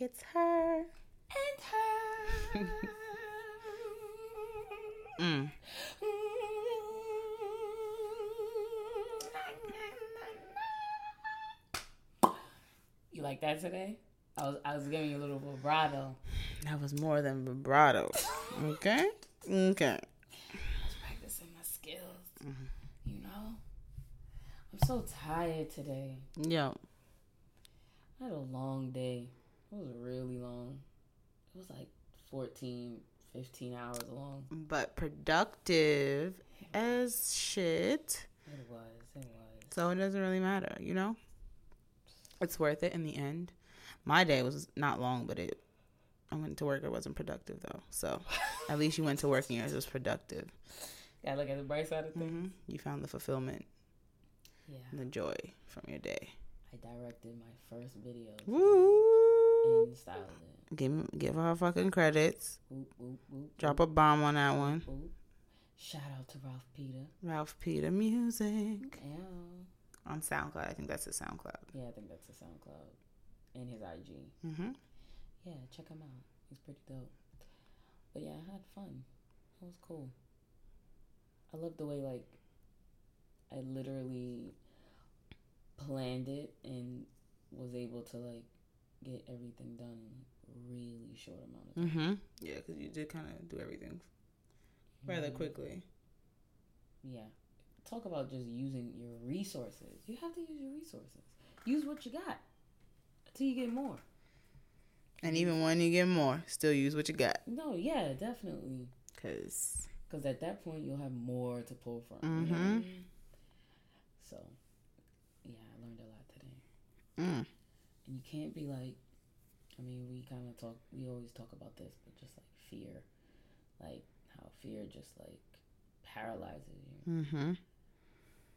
like it's her. And her. Mm. You like that today? I was I was giving you a little vibrato. That was more than vibrato. Okay. Okay. I was practicing my skills. You know? I'm so tired today. Yo. I had a long day. It was really long. It was like 14, 15 hours long. But productive as shit. It was. It was. So it doesn't really matter, you know? It's worth it in the end. My day was not long, but it I went to work. It wasn't productive though. So at least you went to work and yours was productive. Gotta look at the bright side of things. hmm You found the fulfillment Yeah. and the joy from your day. I directed my first video Woo! And styled it. Give give her fucking credits. Whoop, whoop, whoop, Drop a bomb on that one. Shout out to Ralph Peter. Ralph Peter Music Yeah. on SoundCloud. I think that's his SoundCloud. Yeah, I think that's his SoundCloud and his IG. hmm Yeah, check him out. He's pretty dope. But yeah, I had fun. It was cool. I love the way like I literally planned it and was able to like get everything done in really short amount of time. Mm-hmm. Yeah, because you did kind of do everything rather Mhm. quickly. Yeah. Talk about just using your resources. You have to use your resources. Use what you got until you get more. And even when you get more, still use what you got. No, yeah, definitely. Cause Because at that point, you'll have more to pull from. You know? mean? So, yeah, I learned a lot today. mm, And you can't be like, I mean, we kind of talk, we always talk about this, but just like fear. Like how fear just like paralyzes you. mm-hmm.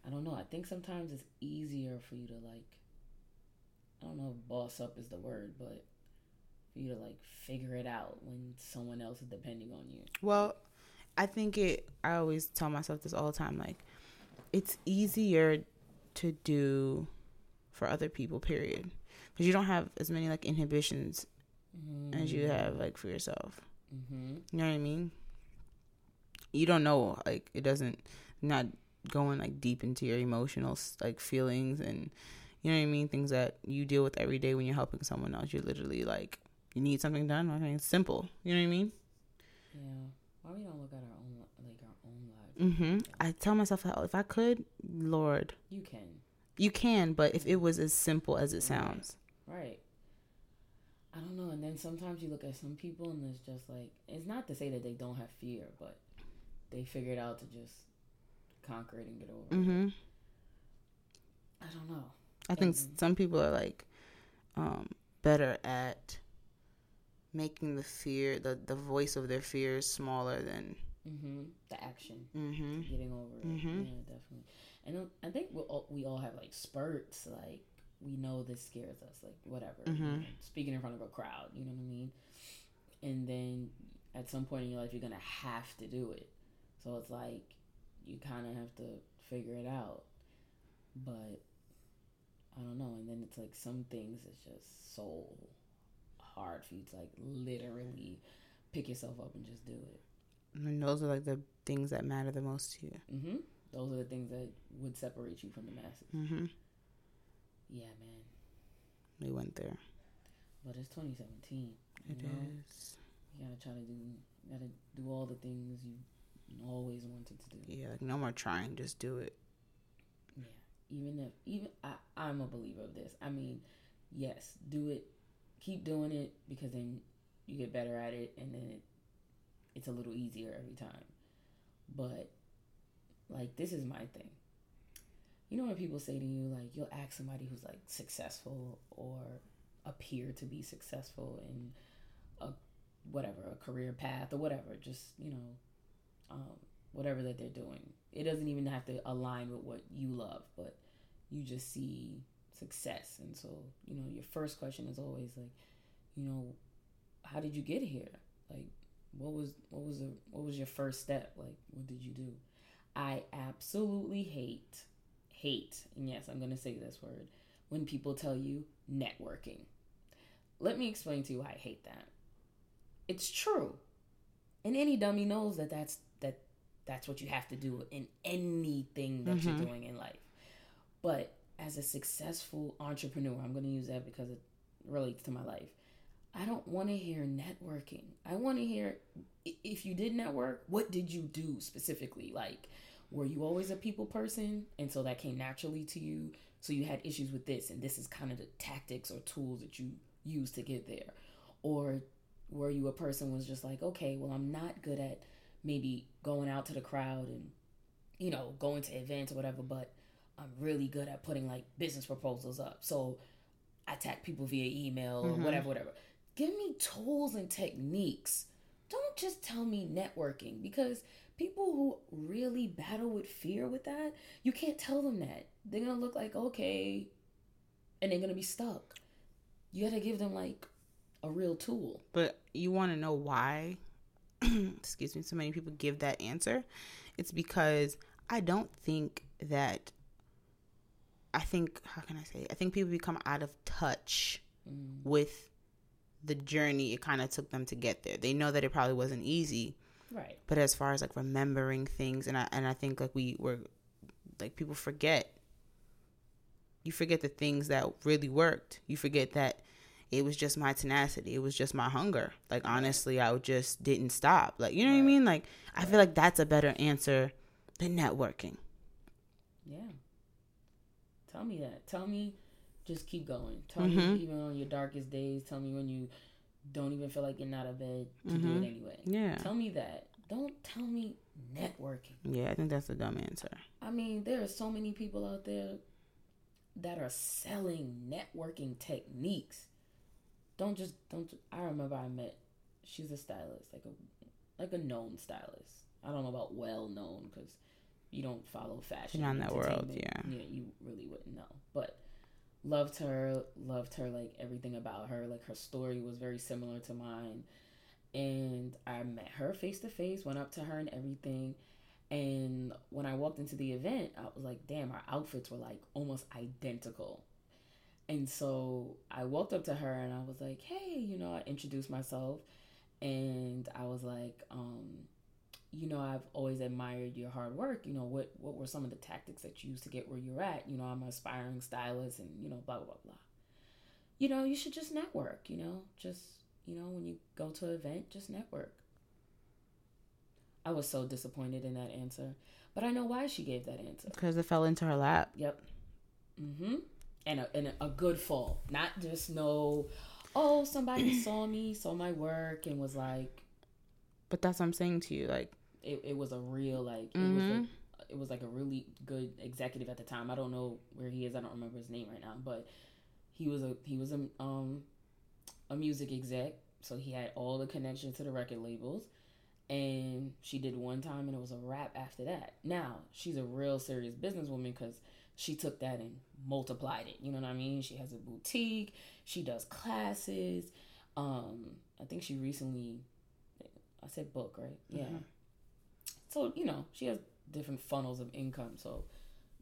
I don't know. I think sometimes it's easier for you to like, I don't know if boss up is the word, but for you to like figure it out when someone else is depending on you. Well, I think it. I always tell myself this all the time. Like, it's easier to do for other people. Period. Because you don't have as many like inhibitions as you have like for yourself. Mm-hmm. You know what I mean? You don't know, like it doesn't not going like deep into your emotional like feelings and you know what I mean, things that you deal with every day when you're helping someone else. You're literally like you need something done. I mean, it's simple. You know what I mean? Yeah. Why we don't look at our own like our own lives? Mm-hmm. I tell myself that if I could, Lord, You can, you can. But if it was as simple as it sounds, right? I don't know. And then sometimes you look at some people and it's just like it's not to say that they don't have fear, but they figured out to just conquer it and get over it. mm-hmm. I don't know. I think Mhm. some people are like um, better at making the fear, the the voice of their fears smaller than. Mm-hmm. The action, Mm-hmm. getting over it. Mhm. Yeah, definitely. And I think we all, we all have like spurts. Like we know this scares us. Like whatever. Mhm. know, speaking in front of a crowd. You know what I mean? And then at some point in your life, you're gonna have to do it. So it's like you kind of have to figure it out. But I don't know. And then it's like some things it's just so hard for you to like literally pick yourself up and just do it. And those are like the things that matter the most to you. hmm Those are the things that would separate you from the masses. Mm-hmm. Yeah, man. We went there. But it's 2017. It you know? is. You gotta try to do, you gotta do all the things you always wanted to do. Yeah, like no more trying. Just do it. Yeah. Even if, even I, I'm a believer of this. I mean, yes, do it. Keep doing it because then you get better at it, and then it, it's a little easier every time. But like, this is my thing. You know when people say to you, like, you'll ask somebody who's like successful or appear to be successful in a whatever a career path or whatever, just you know, um, whatever that they're doing. It doesn't even have to align with what you love, but you just see success, and so you know, your first question is always like, you know, how did you get here? Like, what was what was the what was your first step? Like, what did you do? I absolutely hate hate, and yes, I'm gonna say this word when people tell you networking. let me explain to you why I hate that. It's true. And any dummy knows that that's that that's what you have to do in anything that Mhm. you're doing in life. But as a successful entrepreneur, I'm going to use that because it relates to my life. I don't want to hear networking. I want to hear if you did network, what did you do specifically? Like, were you always a people person and so that came naturally to you? So you had issues with this, and this is kind of the tactics or tools that you use to get there, or were you a person was just like, okay, well, I'm not good at maybe going out to the crowd and you know going to events or whatever, but I'm really good at putting like business proposals up. So I attack people via email or Mhm. whatever, whatever. Give me tools and techniques. Don't just tell me networking because people who really battle with fear with that, you can't tell them that. They're gonna look like okay, and they're gonna be stuck. You gotta give them like a real tool. But you want to know why, excuse me, so many people give that answer? It's because I don't think that, I think, how can I say, it? I think people become out of touch Mm. with the journey it kind of took them to get there. They know that it probably wasn't easy, Right. but as far as like remembering things, and I, and I think like we were, like people forget. You forget the things that really worked. You forget that it was just my tenacity. It was just my hunger. Like honestly, I just didn't stop. Like you know what I mean? Like I feel like that's a better answer than networking. Yeah. Tell me that. Tell me just keep going. Tell Mhm. me even on your darkest days. Tell me when you don't even feel like getting out of bed to do Mhm. it anyway. Yeah. Tell me that. Don't tell me networking. Yeah, I think that's a dumb answer. I mean, there are so many people out there that are selling networking techniques. Don't just don't. I remember I met. She's a stylist, like a like a known stylist. I don't know about well known because you don't follow fashion. You're not in that world, entertainment. yeah, you really wouldn't know. But loved her, loved her like everything about her. Like her story was very similar to mine, and I met her face to face, went up to her and everything. And when I walked into the event, I was like, damn, our outfits were like almost identical. And so I walked up to her and I was like, hey, you know, I introduced myself and I was like, um, you know, I've always admired your hard work. You know, what what were some of the tactics that you used to get where you're at? You know, I'm an aspiring stylist and, you know, blah blah blah blah. You know, you should just network, you know, just you know, when you go to an event, just network. I was so disappointed in that answer. But I know why she gave that answer. Because it fell into her lap. Yep. Mm-hmm. And a, and a good fall. Not just no, oh, somebody saw me, saw my work, and was like, But that's what I'm saying to you. Like, it, it was a real, like, it, was a, it was like a really good executive at the time. I don't know where he is. I don't remember his name right now. But he was a, he was a, um, a music exec. So he had all the connections to the record labels. And she did one time and it was a wrap after that. Now, she's a real serious businesswoman because she took that and multiplied it. You know what I mean? She has a boutique. She does classes. Um, I think she recently, I said book, right? Yeah. Mhm. So you know she has different funnels of income. So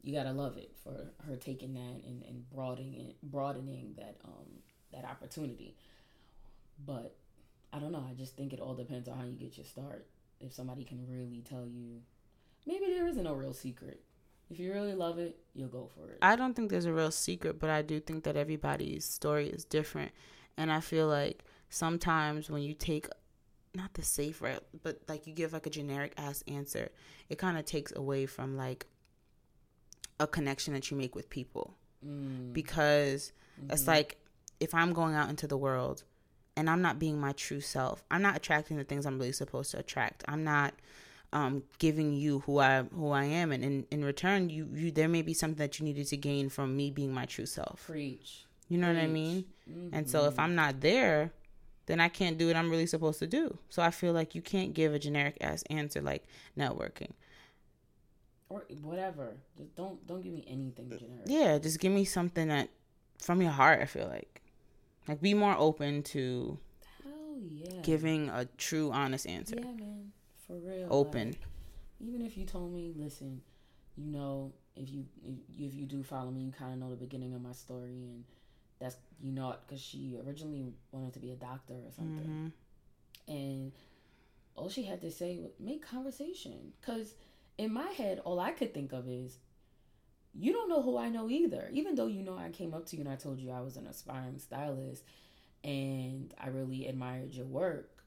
you gotta love it for her taking that and, and broadening broadening that um that opportunity. But I don't know. I just think it all depends on how you get your start. If somebody can really tell you, maybe there isn't a real secret. If you really love it, you'll go for it. I don't think there's a real secret, but I do think that everybody's story is different. And I feel like sometimes when you take not the safe route, but like you give like a generic ass answer, it kind of takes away from like a connection that you make with people. Mm, Because it's mhm. like if I'm going out into the world and I'm not being my true self, I'm not attracting the things I'm really supposed to attract. I'm not um, giving you who I who I am, and in, in return, you, you there may be something that you needed to gain from me being my true self. preach. You know what I preach. mean? And so if Mhm. I'm not there, then I can't do what I'm really supposed to do. So I feel like you can't give a generic ass answer like networking. or whatever, just don't don't give me anything generic. Yeah, just give me something that from your heart. I feel like, like be more open to Hell yeah. giving a true, honest answer. Yeah, man, for real. Open. like, even if you told me, listen, you know, if you if you do follow me, you kind of know the beginning of my story, and that's you know because she originally wanted to be a doctor or something, Mhm. and all she had to say was make conversation. Because in my head, all I could think of is, you don't know who I know either. Even though you know I came up to you and I told you I was an aspiring stylist, and I really admired your work.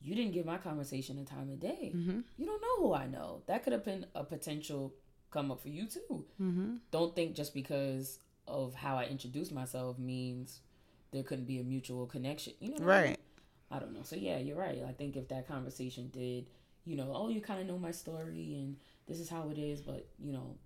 You didn't give my conversation a time of day. Mhm. You don't know who I know. That could have been a potential come up for you too. Mhm. Don't think just because of how I introduce myself means there couldn't be a mutual connection. You know, what I mean? Right. I don't know. So yeah, you're right. I think if that conversation did, you know, oh, you kind of know my story and this is how it is, but you know,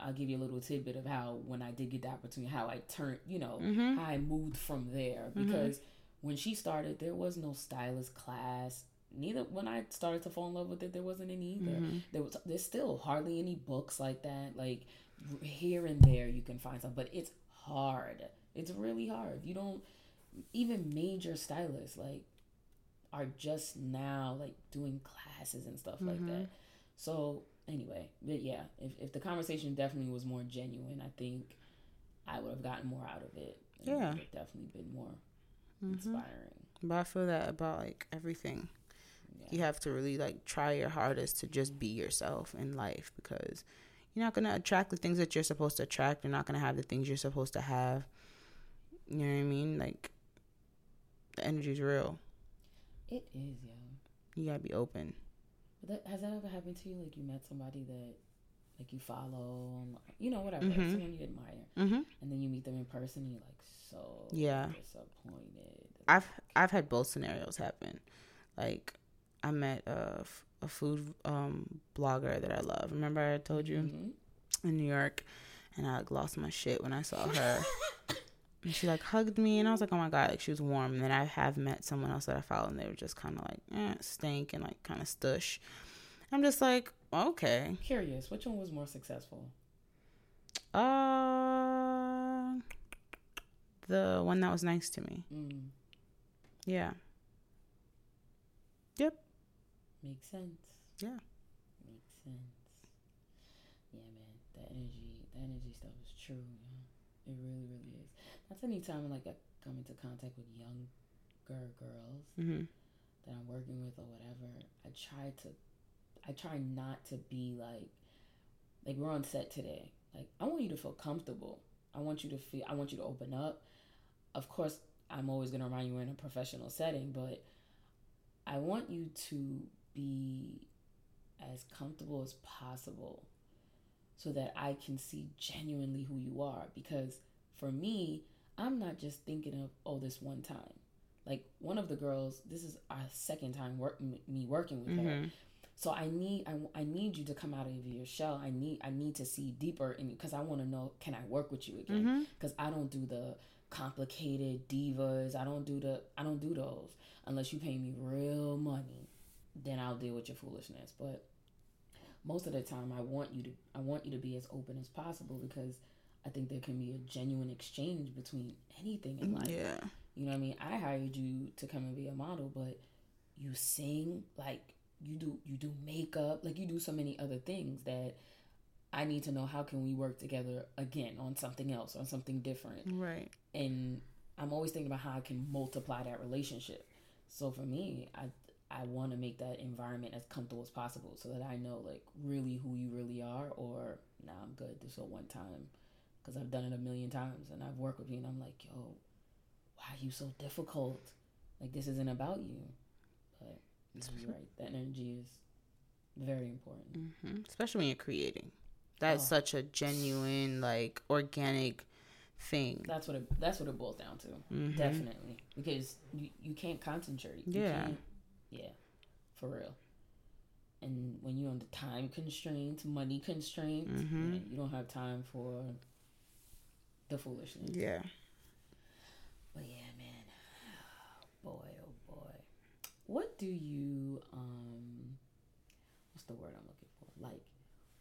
I'll give you a little tidbit of how when I did get the opportunity, how I turned, you know, Mhm. how I moved from there because when she started, there was no stylist class. Neither when I started to fall in love with it, there wasn't any either. Mhm. There was there's still hardly any books like that. Like here and there, you can find some, but it's hard. It's really hard. You don't even major stylists like are just now like doing classes and stuff like Mm-hmm. that. So anyway, but yeah, if if the conversation definitely was more genuine, I think I would have gotten more out of it. it Yeah. would definitely been more Mhm. inspiring. But I feel that about like everything. Yeah. You have to really like try your hardest to just be yourself in life because you're not gonna attract the things that you're supposed to attract. You're not gonna have the things you're supposed to have. You know what I mean? Like the energy's real. It is, yo. You gotta be open. That, has that ever happened to you? Like you met somebody that like you follow, you know, whatever, Mhm. someone you admire, Mhm. and then you meet them in person, and you're like so Yeah. disappointed. I've I've had both scenarios happen. Like I met a, f- a food um blogger that I love. Remember I told you Mhm. in New York, and I like lost my shit when I saw her. and she like hugged me, and I was like, oh my god, like she was warm. And then I have met someone else that I follow, and they were just kind of like eh, stink and like kind of stush. I'm just like okay, Curious, which one was more successful? uh, the one that was nice to me. Mm, Yeah, makes sense. Yeah. makes sense. Yeah, man, that energy, that energy stuff is true. Yeah. It really, really is. That's anytime like I come into contact with younger girls. hmm that I'm working with or whatever, I try to I try not to be like like we're on set today. Like I want you to feel comfortable. I want you to feel I want you to open up. Of course, I'm always going to remind you we're in a professional setting, but I want you to be as comfortable as possible so that I can see genuinely who you are. Because for me, I'm not just thinking of oh this one time. Like one of the girls this is our second time work me working with her. Hmm so i need I, I need you to come out of your shell. I need i need to see deeper in you because i want to know can i work with you again? Because i don't do the complicated divas. I don't do the i don't do those unless you pay me real money then i'll deal with your foolishness but most of the time i want you to i want you to be as open as possible because i think there can be a genuine exchange between anything in life Yeah. you know what I mean? I hired you to come and be a model, but you sing, like you do you do makeup, like you do so many other things that I need to know how can we work together again on something else, on something different. Right. And I'm always thinking about how I can multiply that relationship. So for me, I I want to make that environment as comfortable as possible so that I know like really who you really are or nah, I'm good. This is a one time because I've done it a million times and I've worked with you and I'm like, yo, why are you so difficult? Like this isn't about you. But you're right. That energy is very important. hmm Especially when you're creating. That's Oh. such a genuine, like organic thing. That's what it that's what it boils down to. Mhm. Definitely. Because you, you can't concentrate. You Yeah. can't- yeah. For real. And when you're under time constraints, money constraints, Mhm. yeah, you don't have time for the foolishness. Yeah. But yeah, man. Boy, oh boy. What do you um what's the word I'm looking for? Like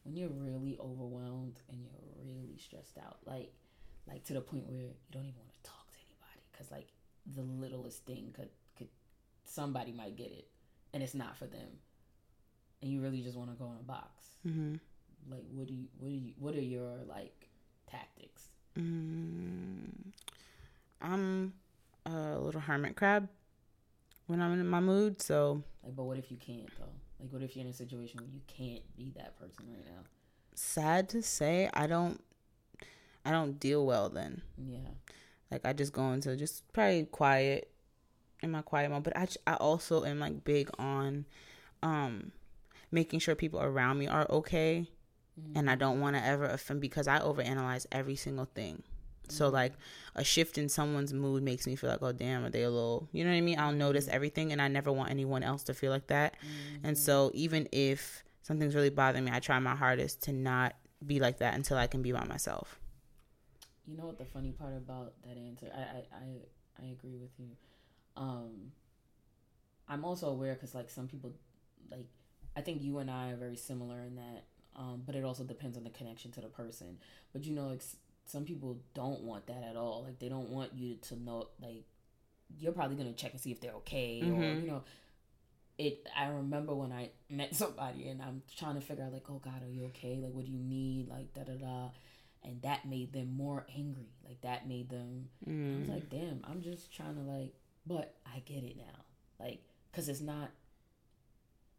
when you're really overwhelmed and you're really stressed out, like like to the point where you don't even want to talk to anybody cuz like the littlest thing could somebody might get it and it's not for them. And you really just want to go in a box. hmm Like what do you what do you what are your like tactics? Mm. I'm a little hermit crab when I'm in my mood. So, like, but what if you can't though? Like, what if you're in a situation where you can't be that person right now? Sad to say, I don't. I don't deal well then. Yeah. Like I just go into just probably quiet in my quiet mode. But I I also am like big on, um, making sure people around me are okay, mm-hmm. and I don't want to ever offend because I overanalyze every single thing. So like a shift in someone's mood makes me feel like, oh damn, are they a little you know what I mean? I'll notice mm-hmm. everything and I never want anyone else to feel like that. Mm-hmm. And so even if something's really bothering me, I try my hardest to not be like that until I can be by myself. You know what the funny part about that answer? I I I, I agree with you. Um I'm also aware because like some people like I think you and I are very similar in that um, but it also depends on the connection to the person. But you know, like some people don't want that at all. Like they don't want you to know like you're probably gonna check and see if they're okay mm-hmm. or you know it I remember when I met somebody and I'm trying to figure out like, oh God, are you okay? Like what do you need? Like da da da and that made them more angry. Like that made them mm. I was mm. like, damn, I'm just trying to like but I get it now. Like cuz it's not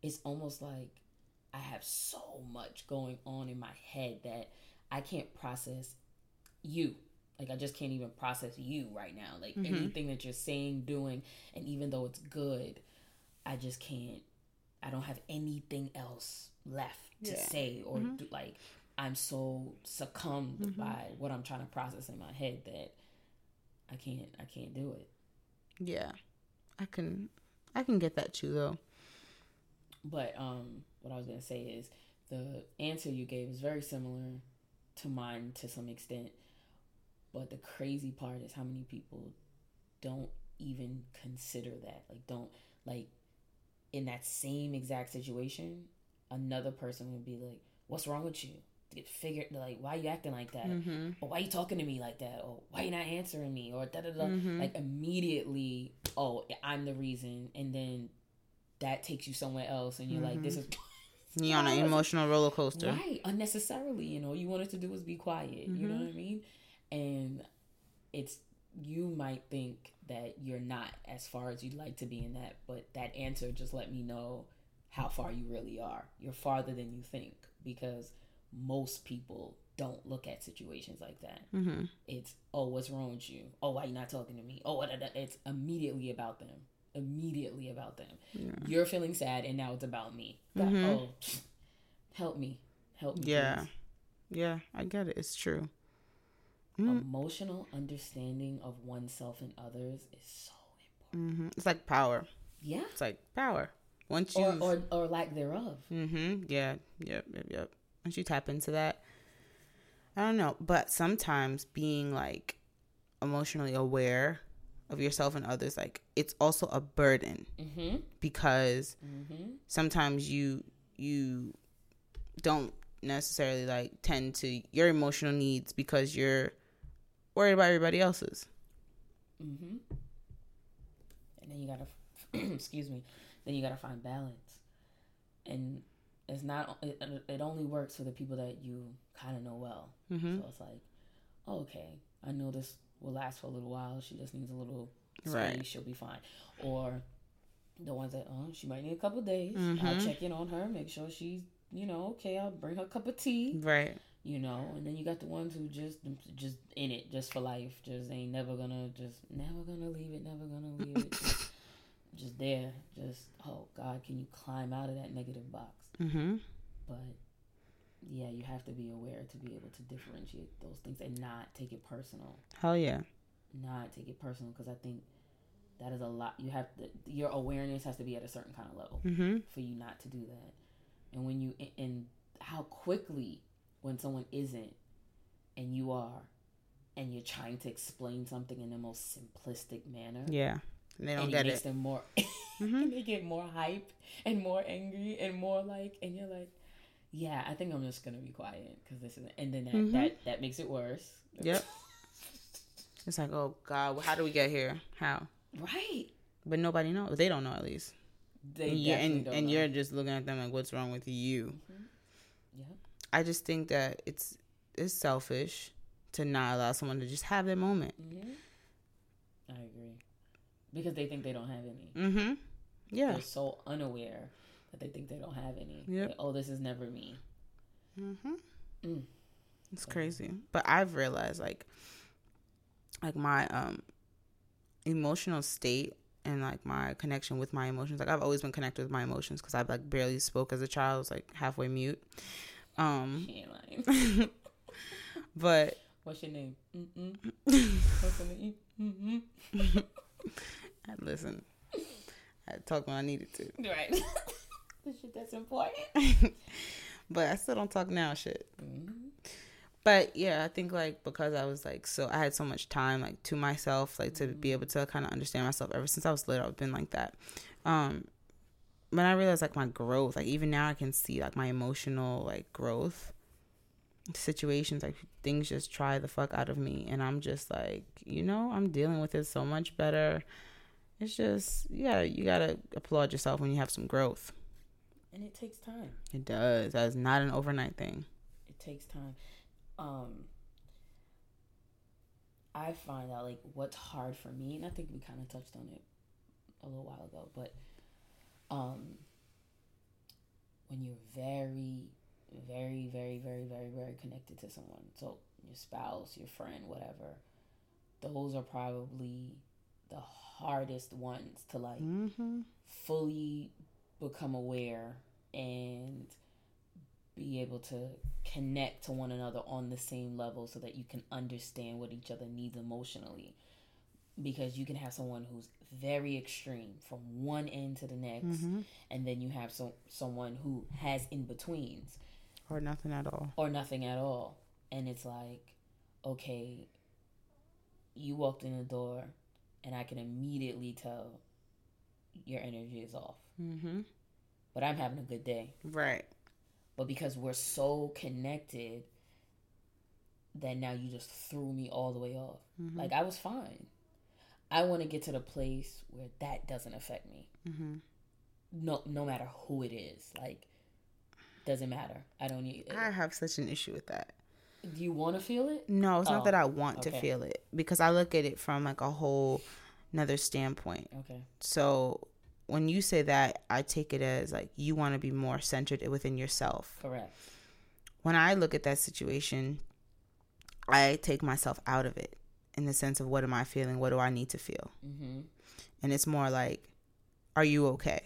it's almost like I have so much going on in my head that I can't process you. Like I just can't even process you right now. Like mm-hmm. anything that you're saying, doing, and even though it's good, I just can't. I don't have anything else left to yeah. say or mm-hmm. do, like I'm so succumbed mm-hmm. by what I'm trying to process in my head that I can't I can't do it. Yeah. I can I can get that too though. But um what I was to say is the answer you gave is very similar to mine to some extent. But the crazy part is how many people don't even consider that. Like, don't, like, in that same exact situation, another person would be like, What's wrong with you? Get figured like why you acting like that? Mm-hmm. or why you talking to me like that? Or why you not answering me? Or da da da. Mm-hmm. like immediately oh i'm the reason. And then that takes you somewhere else. And you're mm-hmm. like this is you're on an emotional roller coaster. Right. Unnecessarily. You know you wanted to do was be quiet. You know mm-hmm. what i mean? And it's you might think that you're not as far as you'd like to be in that. But that answer just let me know how far you really are. You're farther than you think. Because most people don't look at situations like that mm-hmm. it's oh what's wrong with you oh why you not talking to me oh it's immediately about them immediately about them yeah. you're feeling sad and now it's about me mm-hmm. oh help me help me yeah please. yeah i get it it's true mm. emotional understanding of oneself and others is so important. Mm-hmm. It's like power. Yeah. It's like power. Once you or, or, or lack thereof. Mm-hmm. Yeah. Yep. Yep. Yep. Once you tap into that, I don't know, but sometimes being like emotionally aware of yourself and others, like it's also a burden mm-hmm. because mm-hmm. sometimes you you don't necessarily like tend to your emotional needs because you're worried about everybody else's. Mm-hmm. And then you gotta, excuse me, then you gotta find balance, and it's not. It, it only works for the people that you kind of know well. Mm-hmm. So it's like, oh, okay, I know this will last for a little while. She just needs a little space. Right. She'll be fine. Or the ones that oh, she might need a couple days. Mm-hmm. I'll check in on her, make sure she's you know okay. I'll bring her a cup of tea. Right you know and then you got the ones who just just in it just for life just ain't never gonna just never gonna leave it never gonna leave it just, there just oh god can you climb out of that negative box mm-hmm. but yeah you have to be aware to be able to differentiate those things and not take it personal hell yeah not take it personal because i think that is a lot you have to your awareness has to be at a certain kind of level mm-hmm. for you not to do that and when you and how quickly when someone isn't and you are and you're trying to explain something in the most simplistic manner. Yeah. And they don't and get it. Makes them more mm-hmm. they get more hype and more angry and more like and you're like yeah, I think I'm just gonna be quiet because this is, and then that, mm-hmm. that that makes it worse. Yep. it's like, oh God, how do we get here? How? Right. But nobody knows. They don't know at least. They yeah, and and know. you're just looking at them like, what's wrong with you? Mm-hmm. I just think that it's it's selfish to not allow someone to just have their moment. Mm-hmm. I agree. Because they think they don't have any. Mm-hmm. Yeah. They're so unaware that they think they don't have any. Yep. Like, oh, this is never me. Mm-hmm. Mm. It's crazy. But I've realized like like my um emotional state and like my connection with my emotions. Like I've always been connected with my emotions because I've like barely spoke as a child. I was like halfway mute. Um She ain't lying. but What's your name? Mm-mm. What's your name? Mm-mm. listen. I talked when I needed to. Right. the shit that's important. But I still don't talk now shit. Mm-hmm. but yeah i think like because i was like so i had so much time like to myself like to be able to kind of understand myself ever since i was little i've been like that um but i realized like my growth like even now i can see like my emotional like growth situations like things just try the fuck out of me and i'm just like you know i'm dealing with it so much better it's just yeah you gotta applaud yourself when you have some growth And it takes time. it does that's not an overnight thing It takes time. Um, I find out like what's hard for me, and I think we kind of touched on it a little while ago, but um, when you're very, very, very, very, very, very connected to someone, so your spouse, your friend, whatever, those are probably the hardest ones to like mm-hmm. fully become aware and be able to connect to one another on the same level so that you can understand what each other needs emotionally. Because you can have someone who's very extreme from one end to the next mm-hmm. and then you have some someone who has in betweens or nothing at all. Or nothing at all. And it's like okay you walked in the door and i can immediately tell your energy is off. Mm-hmm. But i'm having a good day. Right. But because we're so connected that now you just threw me all the way off. Mm-hmm. like i was fine. I want to get to the place where that doesn't affect me. Mm-hmm. no no matter who it is. Like doesn't matter i don't need it. I have such an issue with that. do you want to feel it No, it's Oh, not that I want to feel it because I look at it from like a whole another standpoint. okay So when you say that, I take it as like you want to be more centered within yourself. correct When I look at that situation, I take myself out of it in the sense of what am I feeling? What do I need to feel? mm-hmm And it's more like, are you okay?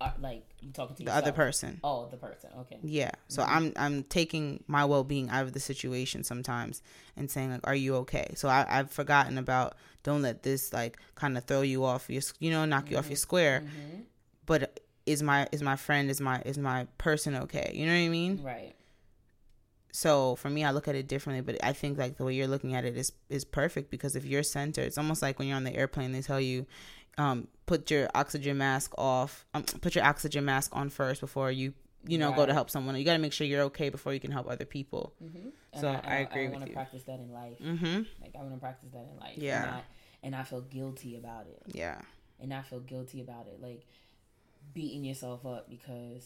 Uh, like you talking to The yourself. other person. oh the person okay Yeah. So Mhm. I'm I'm taking my well being out of the situation sometimes and saying like, "Are you okay?" So I, I've forgotten about don't let this like kind of throw you off your you know knock you off your square. mm-hmm. But is my is my friend is my is my person okay? You know what I mean? right So for me, I look at it differently. But I think like the way you're looking at it is is perfect because if you're centered, it's almost like when you're on the airplane, they tell you. Um, put your oxygen mask off. Um, put your oxygen mask on first before you, you know, go to help someone. You got to make sure you're okay before you can help other people. mm-hmm. So I agree with want to practice that in life Mm-hmm. like i want to practice that in life Yeah. and I, and I feel guilty about it Yeah. and I feel guilty about it, like beating yourself up because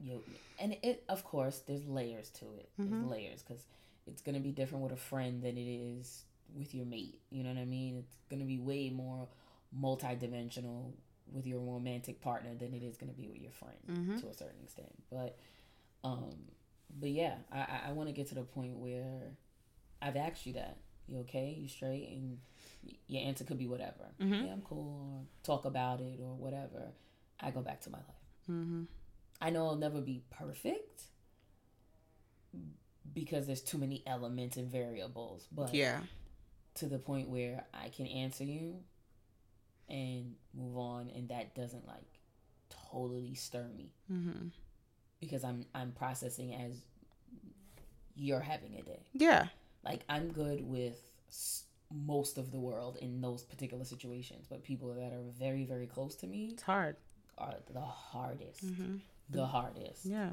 you. And it, of course, there's layers to it. There's Mhm. layers because it's gonna be different with a friend than it is with your mate. You know what I mean? It's gonna be way more multi-dimensional with your romantic partner than it is gonna be with your friend Mhm. to a certain extent. But, um, but yeah, I I, want to get to the point where I've asked you that. You okay? You straight? And your answer could be whatever. Mhm. Yeah, I'm cool. Or talk about it or whatever. I go back to my life. Mm-hmm. I know I'll never be perfect because there's too many elements and variables. But Yeah. to the point where I can answer you and move on, and that doesn't like totally stir me Mm-hmm. because I'm I'm processing as you're having a day. Yeah. Like I'm good with most of the world in those particular situations, but people that are very very close to me It's hard. are the hardest. Mm-hmm. The hardest. Yeah.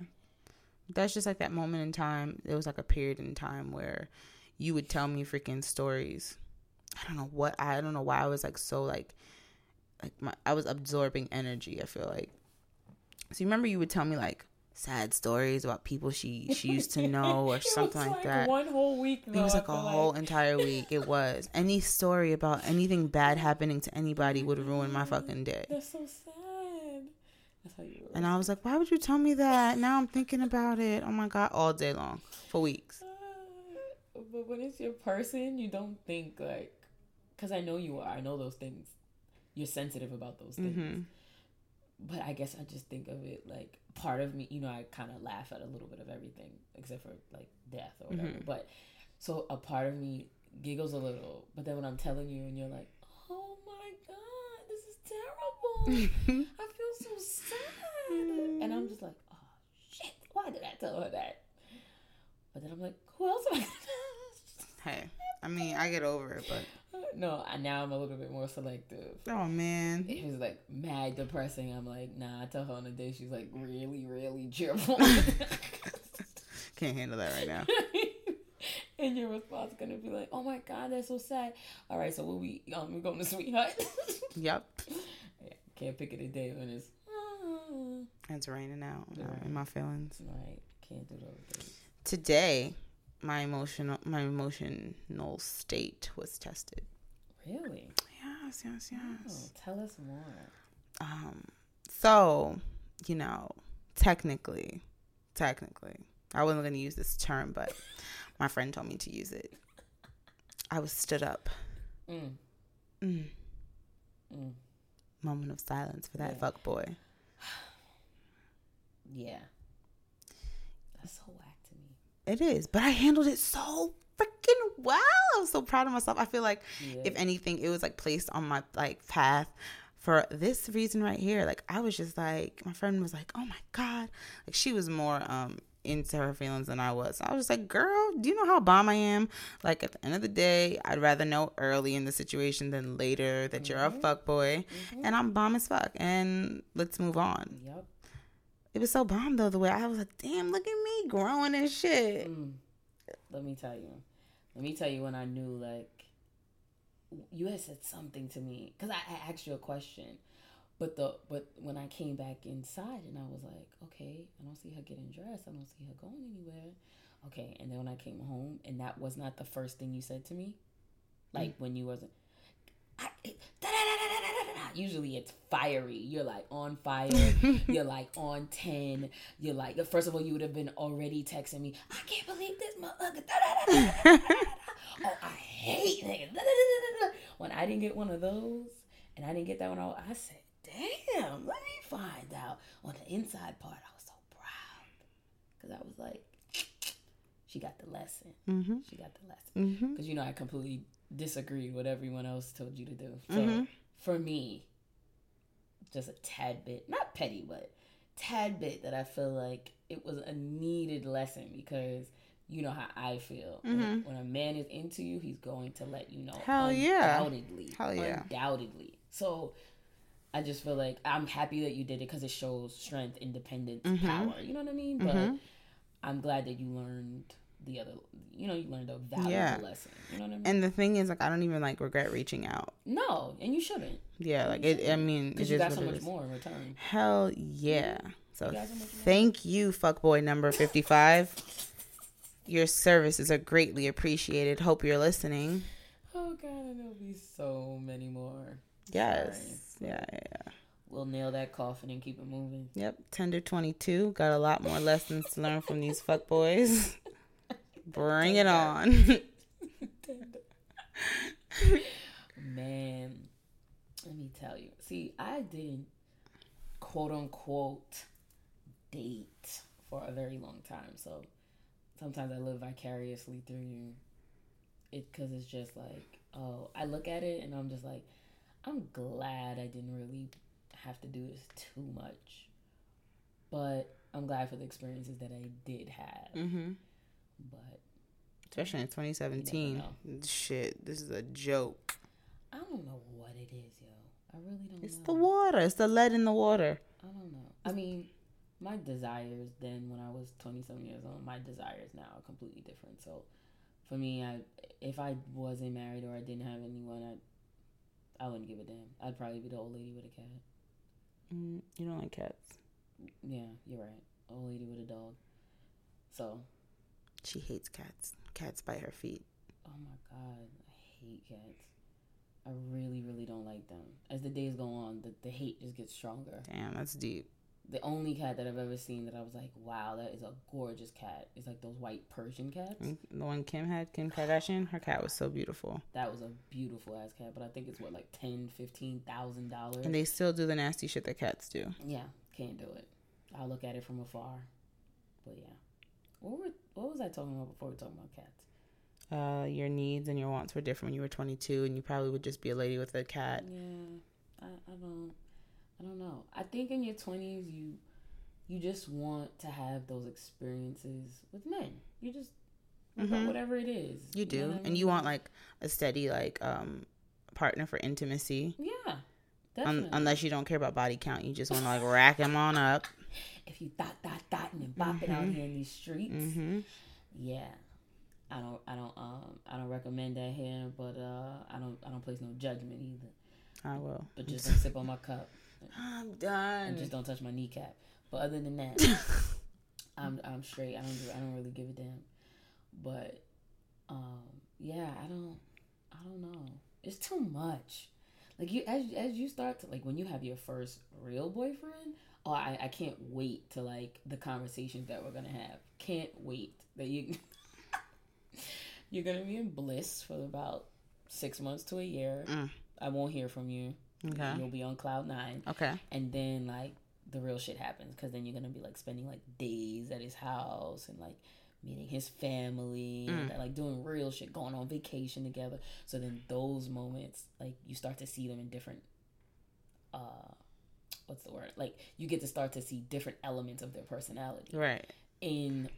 That's just like that moment in time. It was like a period in time where you would tell me freaking stories. I don't know what I don't know why I was like so like like my I was absorbing energy, I feel like. So you remember you would tell me like sad stories about people she she used to know or something was like, that. One whole week. It was like a feel whole entire week. It was. Any story about anything bad happening to anybody would ruin my fucking day. That's so sad. That's how you. Were. And I was like, why would you tell me that? Now I'm thinking about it. Oh my God, all day long for weeks. Uh, but when it's your person, you don't think like, because I know you are. I know those things. You're sensitive about those things. hmm But I guess I just think of it like part of me. You know, I kind of laugh at a little bit of everything except for like death or whatever. Mhm. But so a part of me giggles a little. But then when I'm telling you, and you're like, "Oh my god, this is terrible. I so sad," and I'm just like, "Oh shit, why did I tell her that?" But then I'm like, "Who else am I?" hey, I mean, I get over it, but No, I, now I'm a little bit more selective. oh man, It was like mad depressing. I'm like, nah, I tell her on a day she's like really, really cheerful. can't handle that right now. and your response is gonna be like, Oh my god, that's so sad. All right, so what we um we're going to sweetheart? Yep, can't pick it a day when it's oh. it's raining out Yeah. uh, in my feelings. right. Can't do those things. Today, my emotional my emotional state was tested. Really? Yes, yes, Oh, yes. tell us more. Um, so you know, technically, technically, I wasn't going to use this term, but my friend told me to use it. I was stood up. Mm, Mm. mm. Moment of silence for that Yeah. fuck boy. Yeah. That's so whack to me. It is, but I handled it so freaking well. I'm so proud of myself. I feel like Yeah. if anything, it was like placed on my like path for this reason right here. Like I was just like my friend was like, "Oh my god!" Like she was more um into her feelings than I was. I was just like, "Girl, do you know how bomb I am?" Like at the end of the day, I'd rather know early in the situation than later that you're a Mhm. fuck boy, Mhm. and I'm bomb as fuck. And let's move on. Yep. It was so bomb though the way I was like, "Damn, look at me growing and shit." Mm. Let me tell you. Let me tell you when I knew like you had said something to me because I, I asked you a question, but the but when I came back inside and I was like, okay, I don't see her getting dressed. I don't see her going anywhere. Okay, and then when I came home and that was not the first thing you said to me, like when you wasn't. I. Usually it's fiery. You're like on fire. You're like on 10. You're like, first of all, you would have been already texting me, I can't believe this motherfucker. Oh, I hate niggas. When I didn't get one of those, and I didn't get that one, I said, damn, let me find out. On the inside part, I was so proud. Because I was like, she got the lesson. mm-hmm. She got the lesson Mm-hmm. because you know I completely disagreed with everyone else told you to do. So Mhm. for me, just a tad bit, not petty, but tad bit that I feel like it was a needed lesson because you know how I feel. When- Mhm. When, a man is into you, he's going to let you know. Hell yeah. Undoubtedly. Hell yeah. Undoubtedly. So I just feel like I'm happy that you did it because it shows strength, independence, Mhm. power. You know what I mean? But Mhm. I'm glad that you learned the other, you know, you learned a valuable Yeah. lesson. You know what I mean? And the thing is, like, I don't even like regret reaching out. no, and you shouldn't Yeah, like it. I mean, because you got so much more in return. Hell yeah! So You so thank you, fuckboy number fifty-five. Your services are greatly appreciated. Hope you're listening. Oh god, and there'll be so many more. Yes. Yeah, yeah, yeah. We'll nail that coffin and keep it moving. Yep. Tender twenty-two. Got a lot more lessons to learn from these fuckboys. Bring it on. Man, let me tell you. See, I didn't quote unquote date for a very long time. So sometimes I live vicariously through you. It because it's just like, oh, I look at it and I'm just like, I'm glad I didn't really have to do this too much. But I'm glad for the experiences that I did have. mm-hmm. But Especially in 2017. Shit, this is a joke. I don't know what it is, yo. I really don't It's know. the water. It's the lead in the water. I don't know. I mean, my desires then when I was 27 years old, my desires now are completely different. So for me, I if I wasn't married or I didn't have anyone, I I wouldn't give a damn. I'd probably be the old lady with a cat. Mm, you don't like cats. Yeah, you're right. old lady with a dog. So She hates cats. Cats bite her feet. Oh my god, I hate cats. I really, really don't like them. As the days go on, the, the hate just gets stronger. Damn, that's deep. The only cat that I've ever seen that I was like, wow, that is a gorgeous cat It's like those white Persian cats. Mm, The one Kim had, Kim Kardashian, her cat was so beautiful. That was a beautiful ass cat, but I think it's what like ten, fifteen thousand dollars. And they still do the nasty shit that cats do. Yeah, can't do it. I'll look at it from afar. But yeah, what were what was I talking about before we were talking about cats? Uh, your needs and your wants were different when you were 22, and you probably would just be a lady with a cat. Yeah, I, I don't I don't know. I think in your twenties you you just want to have those experiences with men. You just Mhm. whatever it is. You do, know what I and you want like a steady like um partner for intimacy. Yeah. Un- unless you don't care about body count, you just want to like rack them on up. if you dot dot dot and then bop it out here in these streets. Mm-hmm. Yeah. I don't I don't um I don't recommend that here, but uh I don't I don't place no judgment either. I will. But just sip on my cup. I'm and done. just don't touch my kneecap. But other than that, I'm I'm straight. I don't I don't really give a damn. But um, yeah, I don't I don't know. It's too much. Like you as as you start to like when you have your first real boyfriend. Oh, I, I can't wait to like the conversations that we're gonna have. Can't wait that you you're gonna be in bliss for about six months to a year. Mm. I won't hear from you. Okay. You'll be on cloud nine Okay. and then like the real shit happens because then you're gonna be like spending like days at his house and like meeting his family and like doing real shit going on vacation together so then those moments like you start to see them in different uh what's the word like you get to start to see different elements of their personality Right. in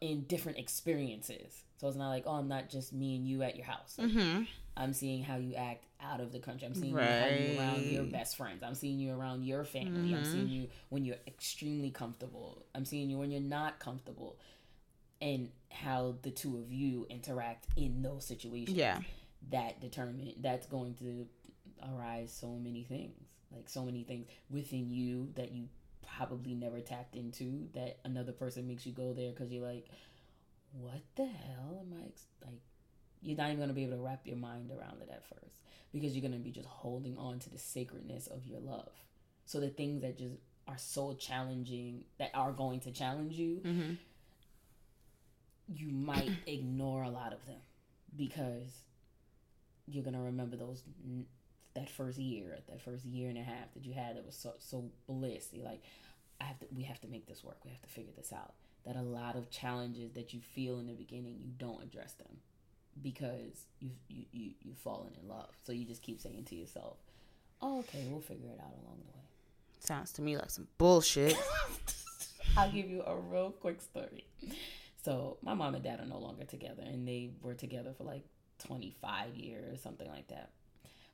in different experiences so it's not like oh i'm not just me and you at your house Like, Mm-hmm. I'm seeing how you act out of the country. I'm seeing you you around your best friends. I'm seeing you around your family. I'm seeing you when you're extremely comfortable. I'm seeing you when you're not comfortable. And how the two of you interact in those situations. Yeah. That determine that's going to arise so many things. Like so many things within you that you probably never tapped into that another person makes you go there because you're like, what the hell am I ex- like? You're not even gonna be able to wrap your mind around it at first because you're gonna be just holding on to the sacredness of your love. So the things that just are so challenging that are going to challenge you, Mm-hmm. you might ignore a lot of them because you're gonna remember those that first year, that first year and a half that you had that was so so bliss. You're like, I have to, we have to make this work. We have to figure this out. That a lot of challenges that you feel in the beginning, you don't address them because you you you you've fallen in love. So you just keep saying to yourself, oh, "Okay, we'll figure it out along the way." Sounds to me like some bullshit. I'll give you a real quick story. So my mom and dad are no longer together, and they were together for like 25 years, something like that.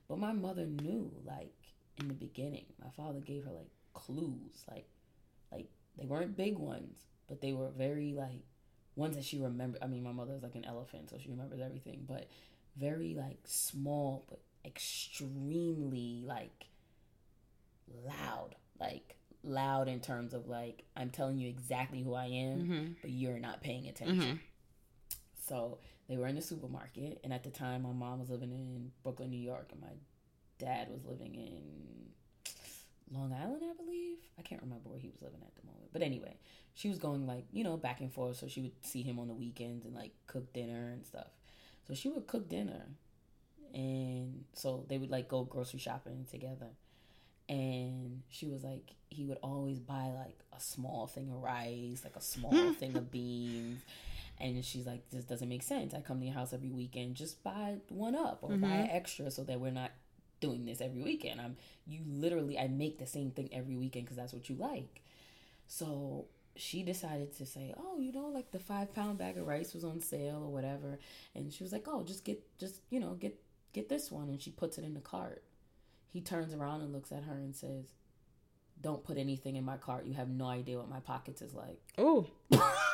But my mother knew, like in the beginning, my father gave her like clues, like like they weren't big ones, but they were very like ones that she remembered. I mean, my mother's like an elephant, so she remembers everything, but very like small, but extremely like loud, like loud in terms of like I'm telling you exactly who I am, Mm-hmm. but you're not paying attention. Mm-hmm. So they were in the supermarket, and at the time, my mom was living in Brooklyn, New York, and my dad was living in Long Island, I believe. I can't remember where he was living at the moment, but anyway, she was going like you know back and forth, so she would see him on the weekends and like cook dinner and stuff. So she would cook dinner, and so they would like go grocery shopping together. And she was like, he would always buy like a small thing of rice, like a small hmm. thing of beans. And she's like, this doesn't make sense. I come to your house every weekend, just buy one up or buy an extra so that we're not doing this every weekend. I'm you literally I make the same thing every weekend because that's what you like. So she decided to say, oh, you know, like the five pound bag of rice was on sale or whatever, and she was like, oh, just get just you know get get this one, and she puts it in the cart. He turns around and looks at her and says, "Don't put anything in my cart. You have no idea what my pockets is like."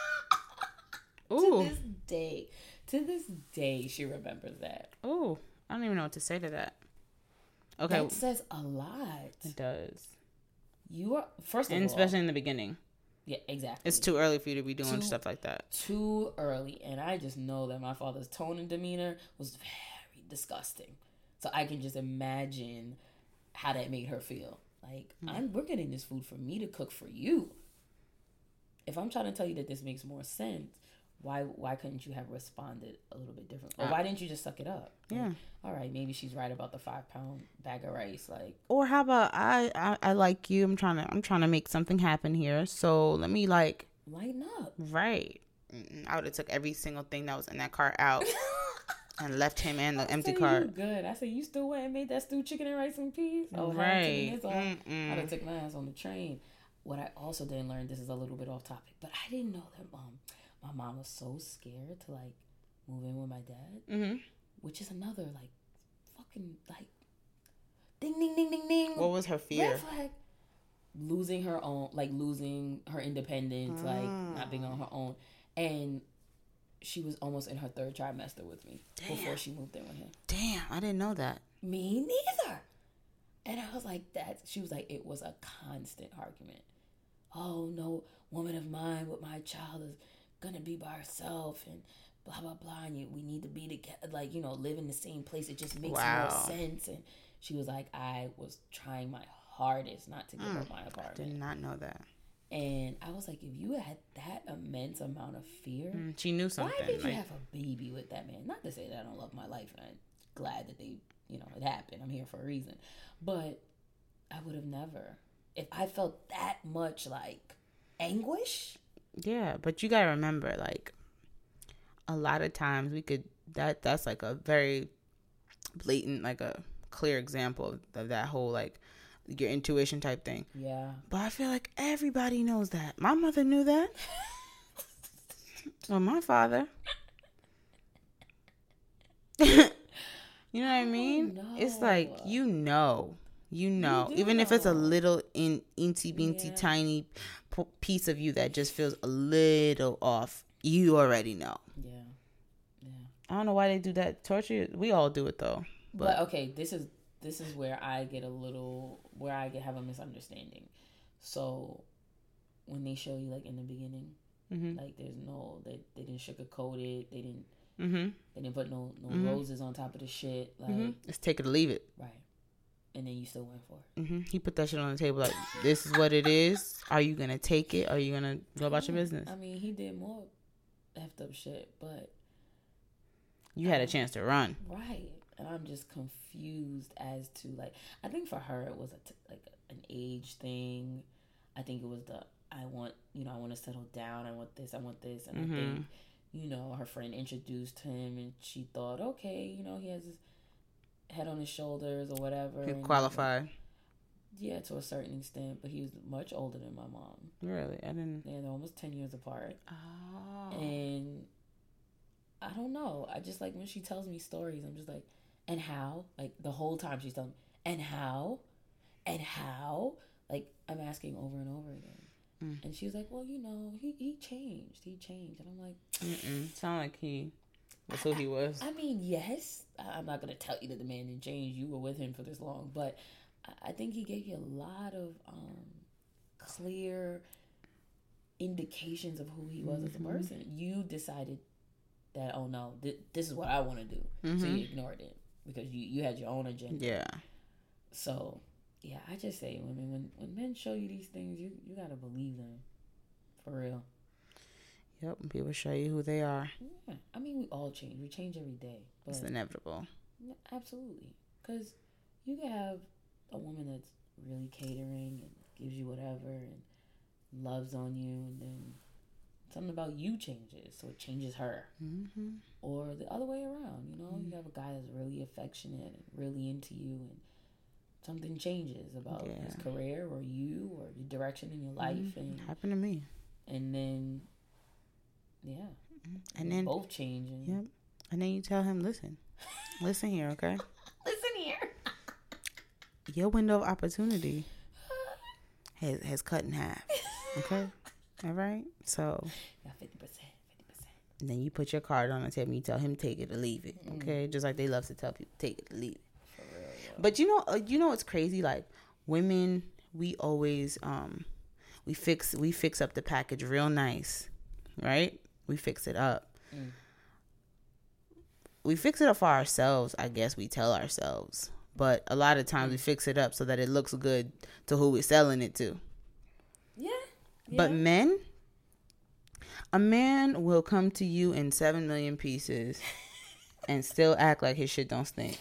Ooh. To this day, to this day, she remembers that. Oh, I don't even know what to say to that. Okay. it says a lot. It does. You are first of And all, especially in the beginning. Yeah, exactly. It's too early for you to be doing Too- stuff like that. too early, and I just know that my father's tone and demeanor was very disgusting. So I can just imagine how that made her feel. Like hmm. I'm, we're getting this food for me to cook for you. If I'm trying to tell you that this makes more sense, why why couldn't you have responded a little bit different? Or why didn't you just suck it up? Like, Yeah. all right, maybe she's right about the five pound bag of rice. Like, Or how about I, I I like you. I'm trying to I'm trying to make something happen here. So let me like lighten up. right. I would have took every single thing that was in that cart out and left him in the empty Say cart. Good. I said you still went and made that stew chicken and rice and peas. Oh, Right. Mm-mm. have took my ass on the train. What I also didn't learn. This is a little bit off topic, but I didn't know that um my mom was so scared to like move in with my dad, Mm-hmm. which is another like fucking like ding ding ding ding ding. What was her fear? Red flag. Losing her own, like losing her independence, like not being on her own, and she was almost in her third trimester with me before she moved in with him. Damn, I didn't know that. Me neither. And I was like, that. She was like, it was a constant argument. Oh, no woman of mine with my child is gonna be by herself and blah blah blah. And you, we need to be together, like you know, live in the same place. It just makes Wow. more sense. And she was like, I was trying my hardest not to give up my apartment. Did not know that. And I was like, if you had that immense amount of fear, Mm, She knew something. why did you have a baby with that man? Not to say that I don't love my life, and I'm glad that they, you know, it happened. I'm here for a reason. But I would have never, if I felt that much like anguish. Yeah, but you gotta remember, like, a lot of times we could that that's like a very blatant, like a clear example of, of that whole like your intuition type thing. Yeah. But I feel like everybody knows that. My mother knew that. or my father. you know what I oh, mean? It's like you know, you know, do even if it's a little in inty binty Yeah. tiny piece of you that just feels a little off. You already know. Yeah. Yeah. I don't know why they do that torture. We all do it though. But, okay, this is this is where I get a little where I get have a misunderstanding. So when they show you like in the beginning, Mhm. like there's no they they didn't sugarcoat it, they didn't Mhm. they didn't put no no Mhm. roses on top of the shit, like Mhm. Let's take it or leave it. right. And then you still went for it. hmm He put that shit on the table like, this is what it is. Are you gonna take it? Are you gonna go about your business? I mean, he did more effed up shit, but You had a chance to run. right. And I'm just confused as to like I think for her it was a t- like an age thing. I think it was the I want you know I want to settle down. I want this. I want this. And I think you know her friend introduced him, and she thought, okay, you know he has his head on his shoulders or whatever. He qualified. Yeah, to a certain extent, but he was much older than my mom. Really? I didn't. Yeah, they're almost ten years apart. Oh. And I don't know. I just like when she tells me stories, I'm just like, and how? Like the whole time she's telling me, and how? And how? Like I'm asking over and over again. Mm. And she was like, well, you know, he, he changed. He changed. And I'm like, Mm-mm. Sound like he was who he was. I mean, yes. I'm not going to tell you that the man didn't change. You were with him for this long. But I- think he gave you a lot of um, clear indications of who he was as a person. You decided that, oh no, th- this is what I want to do. So you ignored it because you, you had your own agenda. Yeah. So, yeah, I just say, women, when, when men show you these things, you, you got to believe them. For real. Yep. and People show you who they are. Yeah. I mean, we all change. We change every day. But It's inevitable. Yeah, absolutely. Because you can have a woman that's really catering and gives you whatever and loves on you, and then something about you changes, so it changes her. Mm-hmm. Or the other way around, you know, you have a guy that's really affectionate and really into you, and something changes about his career or you or your direction in your life, and Happened to me. and then yeah, And then, both changing. And yep. And then you tell him, listen, listen here, okay? listen here. Your window of opportunity has has cut in half. Okay. All right. So Got fifty percent, fifty percent. then you put your card on the table. You tell him take it or leave it. Okay. Just like they love to tell people take it or leave it. For real, yo. But you know, uh, you know what's crazy? Like women, we always um, we fix we fix up the package real nice, right? We fix it up. Mm. We fix it up for ourselves, I guess we tell ourselves. But a lot of times we Mm. fix it up so that it looks good to who we're selling it to. Yeah. But men, a man will come to you in seven million pieces and still act like his shit don't stink.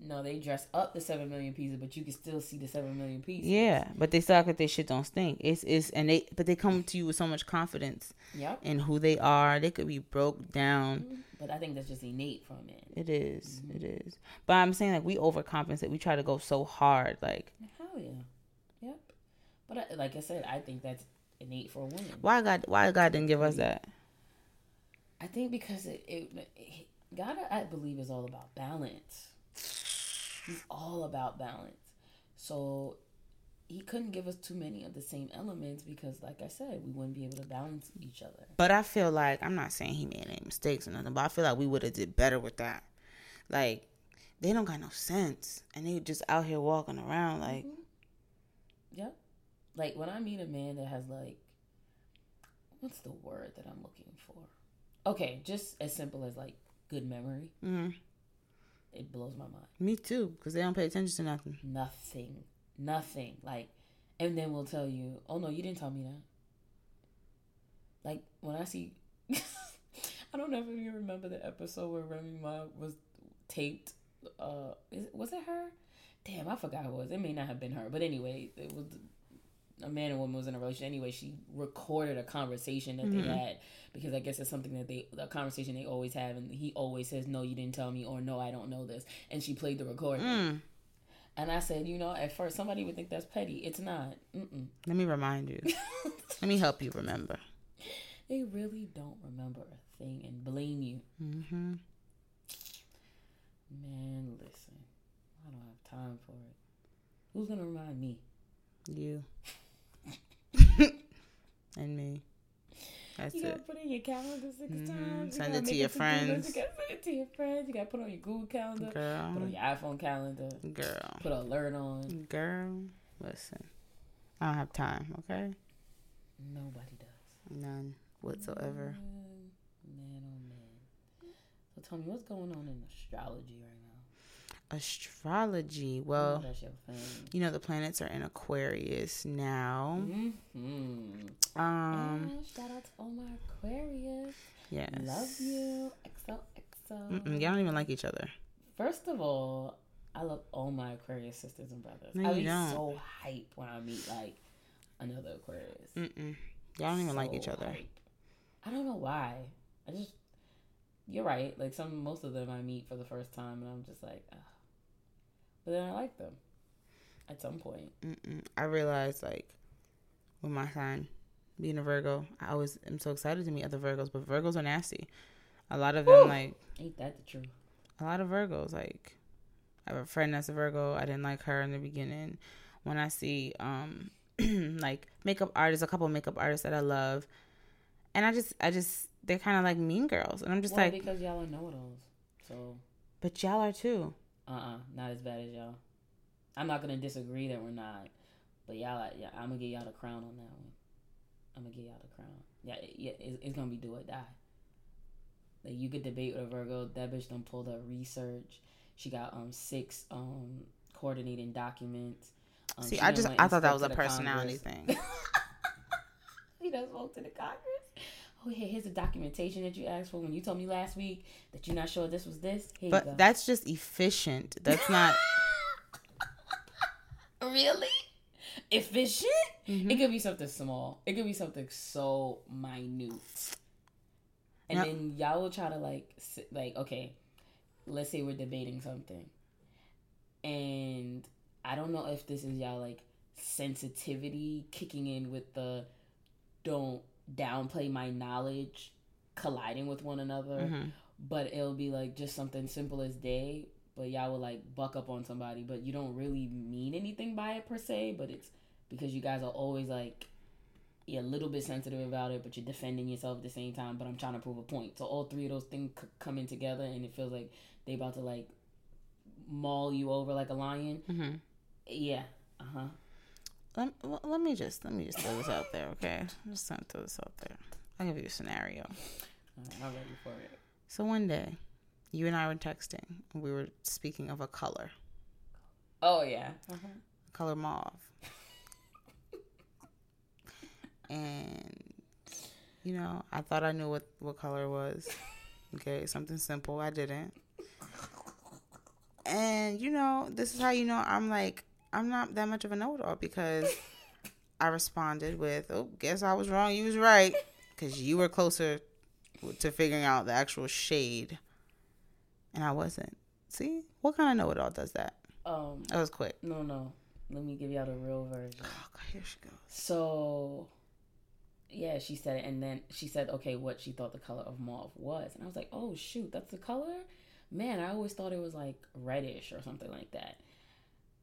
No, they dress up the seven million pieces, but you can still see the seven million pieces. Yeah, but they still act like their shit don't stink. It's it's and they but they come to you with so much confidence Yep. in who they are. They could be broke down. Mm-hmm. But I think that's just innate from it. It is, mm-hmm. It is. But I'm saying like we overcompensate. We try to go so hard. Like Hell yeah. Yep. But I, like I said, I think that's innate for a woman. why God why God didn't give us that? I think because it, it, it God, I believe, is all about balance. He's all about balance. So he couldn't give us too many of the same elements because, like I said, we wouldn't be able to balance each other. But I feel like I'm not saying he made any mistakes or nothing, but I feel like we would have did better with that. Like they don't got no sense, and they just out here walking around like Yep. Like when I meet a man that has like, what's the word that I'm looking for? Okay, just as simple as like good memory. mm, It blows my mind. me too, because they don't pay attention to nothing. Nothing. Nothing. Like, and then we'll tell you, oh no, you didn't tell me that. Like, when I see, I don't know if you remember the episode where Remy Ma was taped. Uh, is, was it her? Damn, I forgot who it was. It may not have been her. But anyway, it was a man and woman was in a relationship. Anyway, she recorded a conversation that Mhm. they had because I guess it's something that they, a conversation they always have. And he always says, no, you didn't tell me, or no, I don't know this. And she played the recording. Mm, And I said, you know, at first somebody would think that's petty. It's not. Mm-mm. let me remind you. let me help you remember. they really don't remember a thing and blame you. hmm Man, listen, I don't have time for it. Who's gonna remind me? You and me. That's you gotta it. put in your calendar 6 Mhm. times. You Send it to your friends. You gotta send it to your friends. You gotta put on your Google calendar. Put on your iPhone calendar. girl, Put an alert on. girl. Listen, I don't have time. Okay, Nobody does. none whatsoever. Man, man, oh man. So tell me, what's going on in astrology right now? Astrology. Well, that's your thing. you know the planets are in Aquarius now. Mm-hmm. Um, shout out to all my Aquarius. yes. Love you. XOXO. Mm-mm, y'all don't even like each other. First of all, I love all my Aquarius sisters and brothers. No, I be don't. so hype when I meet like another Aquarius. Mm-mm. Y'all don't even like each other. hype. I don't know why. I just you're right. Like some most of them I meet for the first time and I'm just like, Ugh. But then I like them at some point. Mm-mm. I realized like with my sign being a Virgo, I always am so excited to meet other Virgos, but Virgos are nasty. A lot of them Whew. like Ain't that the truth? a lot of Virgos like I have a friend that's a Virgo. I didn't like her in the beginning. When I see um like makeup artists, a couple of makeup artists that I love, and I just I just they're kind of like mean girls, and I'm just well, like, because y'all are know-it-alls. So but y'all are too. Uh-uh, not as bad as y'all. I'm not gonna disagree that we're not, but y'all, yeah, I'm gonna give y'all the crown on that one. I'm gonna give y'all the crown. Yeah, yeah, it's, it's gonna be do or die. Like you could debate with a Virgo. That bitch done pulled up research. She got um six um coordinating documents. Um, See, I just I thought that was a personality Congress. thing. He done spoke to the Congress. Oh, here, here's the documentation that you asked for when you told me last week that you're not sure this was this. Here you go. But that's just efficient. That's not. really efficient. Mhm. It could be something small. It could be something so minute. And Yep. then y'all will try to like, like, okay, let's say we're debating something, and I don't know if this is y'all like sensitivity kicking in with the don't downplay my knowledge colliding with one another Mhm. but it'll be like just something simple as day but y'all will like buck up on somebody but you don't really mean anything by it per se but it's because you guys are always like you're a little bit sensitive about it but you're defending yourself at the same time but i'm trying to prove a point so all three of those things c- come in together and it feels like they about to like maul you over like a lion Mhm. yeah uh-huh let, let me just let me just throw this out there, okay? I'm just gonna throw this out there. I'll give you a scenario. Right, I'm ready for it. So one day, you and I were texting, and we were speaking of a color, Oh yeah. Uh-huh. color mauve, and you know, I thought I knew what what color was. Okay, something simple. I didn't. And you know, this is how you know I'm like I'm not that much of a know-it-all because I responded with, "Oh, guess I was wrong. You was right," because you were closer to figuring out the actual shade, and I wasn't. See, what kind of know-it-all does that? Um. That was quick. No, no. Let me give y'all the real version. Oh, God, here she goes. So, yeah, she said it, and then she said, okay, what she thought the color of mauve was, and I was like, oh shoot, that's the color. Man, I always thought it was like reddish or something like that.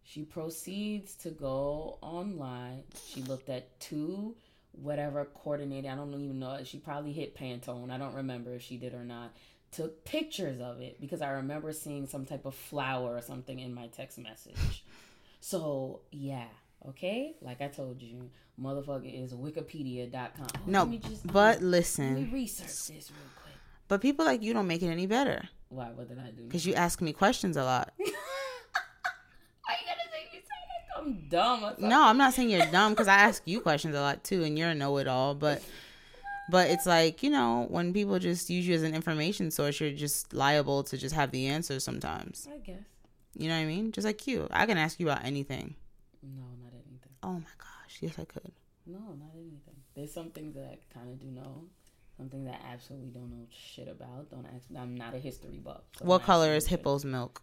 She proceeds to go online. She looked at two whatever coordinated. I don't even know. She probably hit Pantone. I don't remember if she did or not. Took pictures of it because I remember seeing some type of flower or something in my text message. So yeah, okay. Like I told you, motherfucker is Wikipedia.com. Oh, No, let me just- but let me listen. research this real quick. But people like you don't make it any better Why? What did I do? because you ask me questions a lot. Why you gotta say me say like I'm dumb? something? No, I'm not saying you're dumb because I ask you questions a lot too, and you're a know-it-all. But, but it's like you know when people just use you as an information source, you're just liable to just have the answers sometimes. I guess. You know what I mean? Just like you, I can ask you about anything. No, not anything. Oh my gosh, yes I could. No, not anything. There's some things that I kind of do know. Some things that I absolutely don't know shit about. Don't ask. I'm not a history buff. so What color is hippo's milk?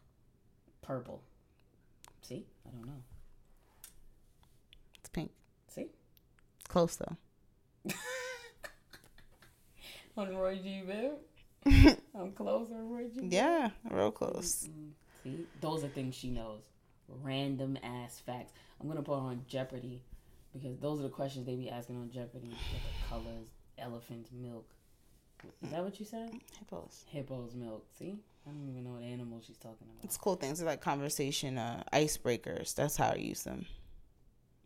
Purple. See, I don't know. It's pink. See, It's close though. on Roy G. Biv. I'm close on Roy G. Biv. Yeah, real close. Mm, See, those are things she knows. Random ass facts. I'm gonna put her on Jeopardy because those are the questions they be asking on Jeopardy. Colors, elephant's milk. Is that what you said? Hippos. Hippo's milk. See, I don't even know what animal she's talking about. It's cool things. They're like conversation uh, icebreakers. That's how I use them.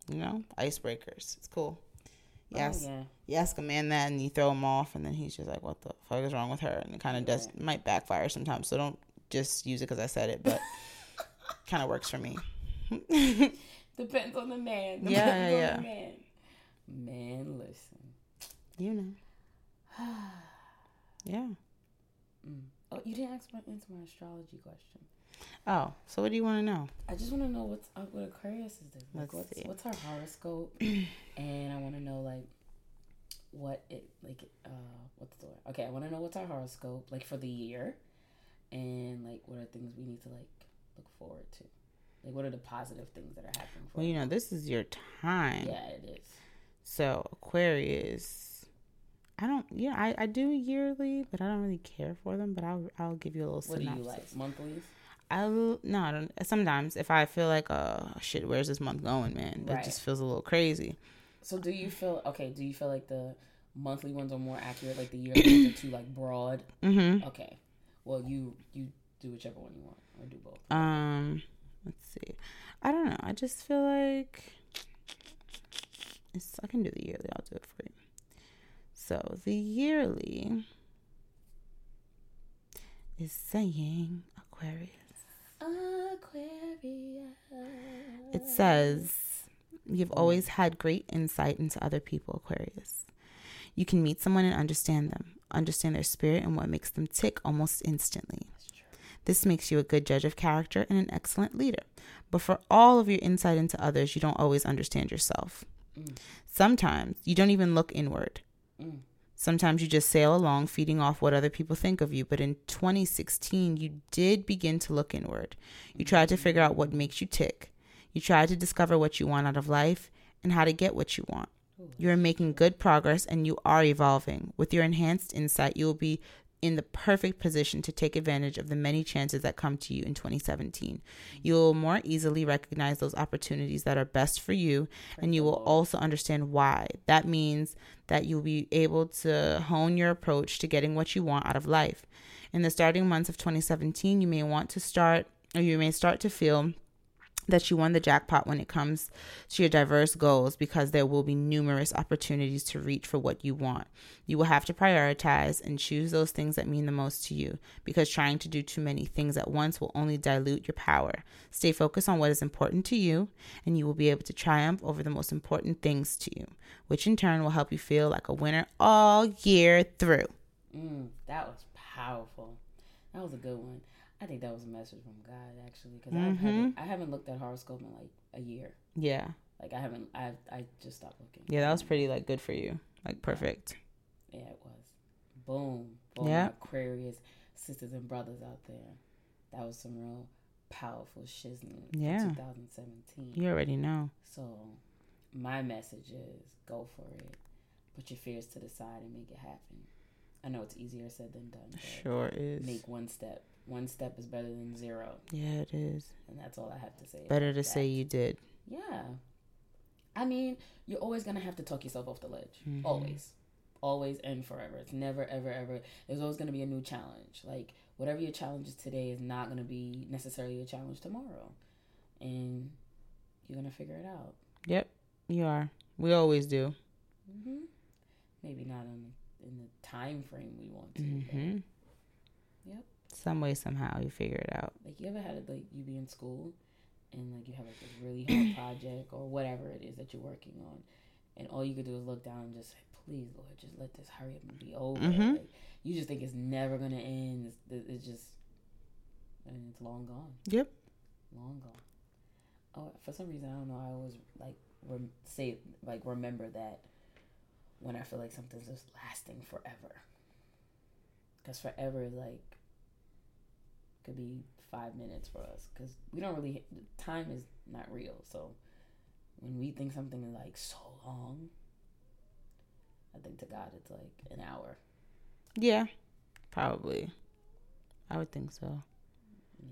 You know, icebreakers. It's cool. Yes. Oh, yeah. you ask a man that and you throw him off and then he's just like what the fuck is wrong with her and it kind of does might backfire sometimes so don't just use it because i said it but kind of works for me Depends on the man. Depends Yeah, yeah. the man. Man, listen. you know yeah Mm. Oh, you didn't ask my answer my astrology question. Oh so what do you want to know I just want to know what's up with Aquarius is this? Like, Let's what's see. what's her horoscope? and I want to know like what it like uh what's the word? Okay, I want to know what's our horoscope like for the year, and like what are things we need to like look forward to. Like, what are the positive things that are happening for well you know this is your time Yeah, it is. so aquarius i don't yeah I, I do yearly but i don't really care for them but i'll i'll give you a little What do you like? Monthlies? I'll no, I don't. Sometimes if I feel like, oh shit, where's this month going, man? It Right. just feels a little crazy. So, do you feel okay? Do you feel like the monthly ones are more accurate? Like the yearly ones are too like broad? Mm-hmm. Okay. Well, you you do whichever one you want, or do both. Um, let's see. I don't know. I just feel like it's. I can do the yearly. I'll do it for you. So the yearly is saying Aquarius. Aquarius. It says, You've always had great insight into other people, Aquarius. You can meet someone and understand them, understand their spirit and what makes them tick almost instantly. This makes you a good judge of character and an excellent leader. But for all of your insight into others, you don't always understand yourself. Mm. Sometimes you don't even look inward. Mm. Sometimes you just sail along, feeding off what other people think of you. But in 2016, you did begin to look inward. You tried to figure out what makes you tick. You tried to discover what you want out of life and how to get what you want. You are making good progress and you are evolving. With your enhanced insight, you will be in the perfect position to take advantage of the many chances that come to you in 2017. You will more easily recognize those opportunities that are best for you, and you will also understand why. That means that you'll be able to hone your approach to getting what you want out of life. In the starting months of 2017, you may want to start, or you may start to feel that you won the jackpot when it comes to your diverse goals because there will be numerous opportunities to reach for what you want. You will have to prioritize and choose those things that mean the most to you because trying to do too many things at once will only dilute your power. Stay focused on what is important to you, and you will be able to triumph over the most important things to you, which in turn will help you feel like a winner all year through. Mm, that was powerful. That was a good one. I think that was a message from God actually, because Mhm. I haven't I haven't looked at horoscope in like a year. Yeah. Like I haven't I I just stopped looking. Yeah, that was pretty like good for you. Like perfect. Yeah, it was. Boom. Boom. Yeah. Aquarius sisters and brothers out there. That was some real powerful shiznit. Yeah. 2017. You already know. So my message is go for it. Put your fears to the side and make it happen. I know it's easier said than done. Sure is. Make one step. One step is better than zero. Yeah, it is. And that's all I have to say. Better to say you did. Yeah. I mean, you're always gonna have to talk yourself off the ledge. Mhm. Always. Always and forever. It's never, ever, ever. There's always gonna be a new challenge. Like whatever your challenge is today is not gonna be necessarily a challenge tomorrow. And you're gonna figure it out. Yep, you are. We always do. hmm Maybe not in in the time frame we want to. but, hmm Yep. Some way, somehow, you figure it out. Like you ever had it like you be in school and like you have like this really hard project or whatever it is that you're working on, and all you could do is look down and just say, "Please, Lord, just let this hurry up and be over." Mhm. Like, you just think it's never gonna end. It's, it's just, and it's long gone. Yep. Long gone. Oh, for some reason I don't know. I always like rem- say like remember that when I feel like something's just lasting forever. Because forever is like could be five minutes for us. Because we don't really time is not real. So when we think something is like so long, I think to God it's like an hour. Yeah, probably. I would think so. Yeah.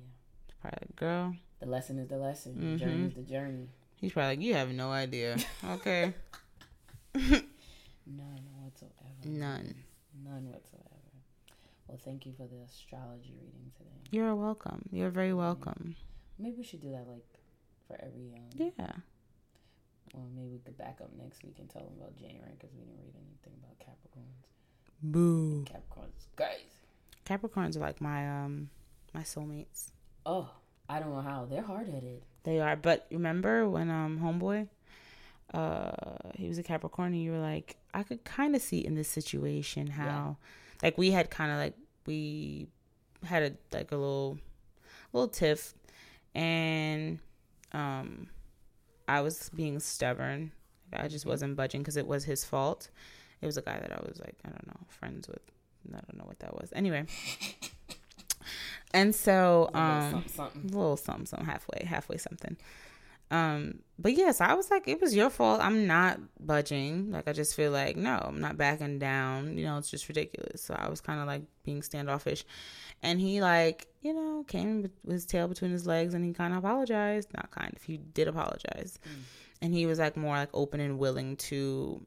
Probably like, girl. The lesson is the lesson. The mm-hmm. journey is the journey. He's probably like, you have no idea. Okay. None whatsoever. None. None whatsoever. Well, thank you for the astrology reading today. You're welcome. You're very welcome. Maybe we should do that like for every. Um, Yeah. Well, maybe we could back up next week and tell them about January because we didn't read anything about Capricorns. Boo. Capricorns, crazy. Capricorns are like my um my soulmates. Oh, I don't know how they're hard headed. They are. But remember when um homeboy, uh, he was a Capricorn, and you were like, I could kind of see in this situation how, like, we had kind of like we had a like a little little tiff, and um, I was being stubborn. I just wasn't budging because it was his fault. It was a guy that I was like, I don't know, friends with. I don't know what that was. Anyway. And so, A little um, something, something. a little something, something halfway, halfway something. Um, but yes, I was like, it was your fault. I'm not budging. Like, I just feel like, no, I'm not backing down. You know, it's just ridiculous. So I was kind of like being standoffish. And he, like, you know, came with his tail between his legs and he kind of apologized. Not kind of, he did apologize. Mm. And he was like more like open and willing to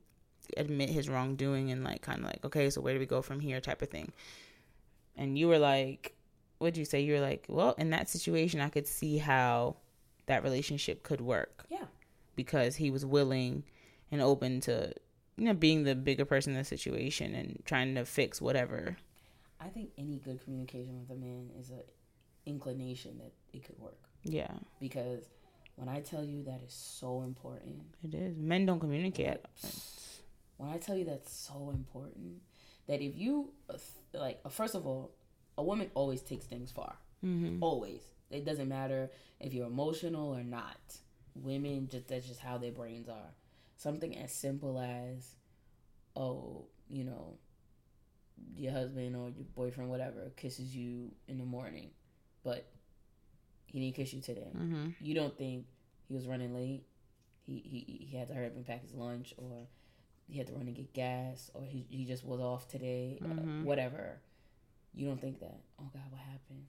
admit his wrongdoing and like kind of like, okay, so where do we go from here type of thing. And you were like, what'd you say? You were like, well, in that situation, I could see how that relationship could work Yeah. because he was willing and open to, you know, being the bigger person in the situation and trying to fix whatever. I think any good communication with a man is a inclination that it could work Yeah, because when I tell you that is so important, it is. Men don't communicate. when I tell you that's so important, that if you uh, like, uh, first of all, a woman always takes things far. Mm-hmm. Always. It doesn't matter if you're emotional or not. Women just that's just how their brains are. Something as simple as, oh, you know, your husband or your boyfriend, whatever, kisses you in the morning, but he didn't kiss you today. Mm-hmm. You don't think he was running late? He he, he had to hurry up and pack his lunch, or he had to run and get gas, or he, he just was off today, uh, Mhm. whatever. You don't think that? Oh God, what happened?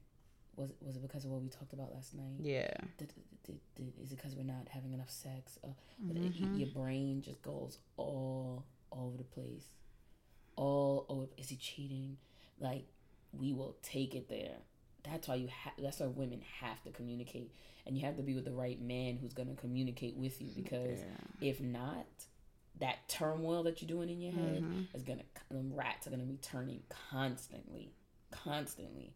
Was was it because of what we talked about last night? Yeah. Did, did, did, is it because we're not having enough sex? Uh, but it- your brain just goes all all over the place. All over. Is he cheating? Like we will take it there. that's why you have that's why women have to communicate and you have to be with the right man who's going to communicate with you because Yeah. if not that turmoil that you're doing in your head Mhm. is gonna them rats are gonna be turning constantly constantly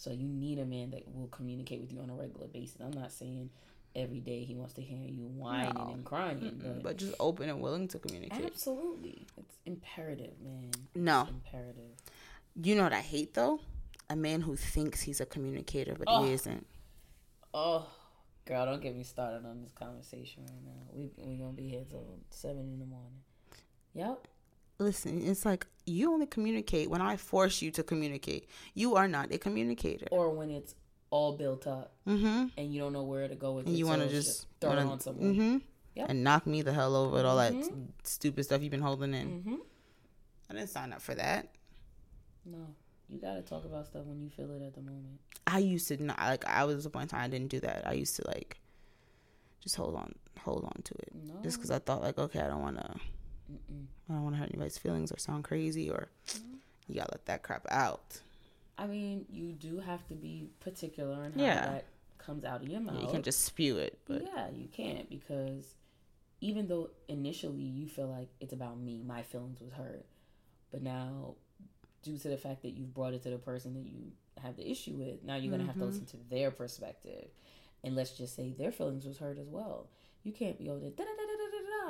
so you need a man that will communicate with you on a regular basis i'm not saying every day he wants to hear you whining No. and crying but, but just open and willing to communicate. absolutely it's imperative man No. it's imperative You know what I hate though? A man who thinks he's a communicator but Oh. he isn't. Oh, girl, don't get me started on this conversation right now. We we gonna be here till seven in the morning. Yep. Listen, it's like you only communicate when I force you to communicate. You are not a communicator. Or when it's all built up Mm-hmm. and you don't know where to go with And it. you want to just throw wanna, it on someone. Mm-hmm. Yep. And knock me the hell over with all that Mhm. stupid stuff you've been holding in. Mm-hmm. I didn't sign up for that. No, you gotta talk about stuff when you feel it at the moment. I used to not like. I was a point in time I didn't do that. I used to like just hold on, hold on to it, No, just because I thought like, okay, I don't want to, Mm-mm. I don't want to hurt anybody's feelings or sound crazy or you gotta let that crap out. I mean, you do have to be particular in how Yeah. that comes out of your mouth. You can't just spew it, but yeah, you can't because even though initially you feel like it's about me, my feelings was hurt, but now due to the fact that you've brought it to the person that you have the issue with, now you're gonna have to listen mm-hmm. to their perspective, and let's just say their feelings was hurt as well. You can't be over there,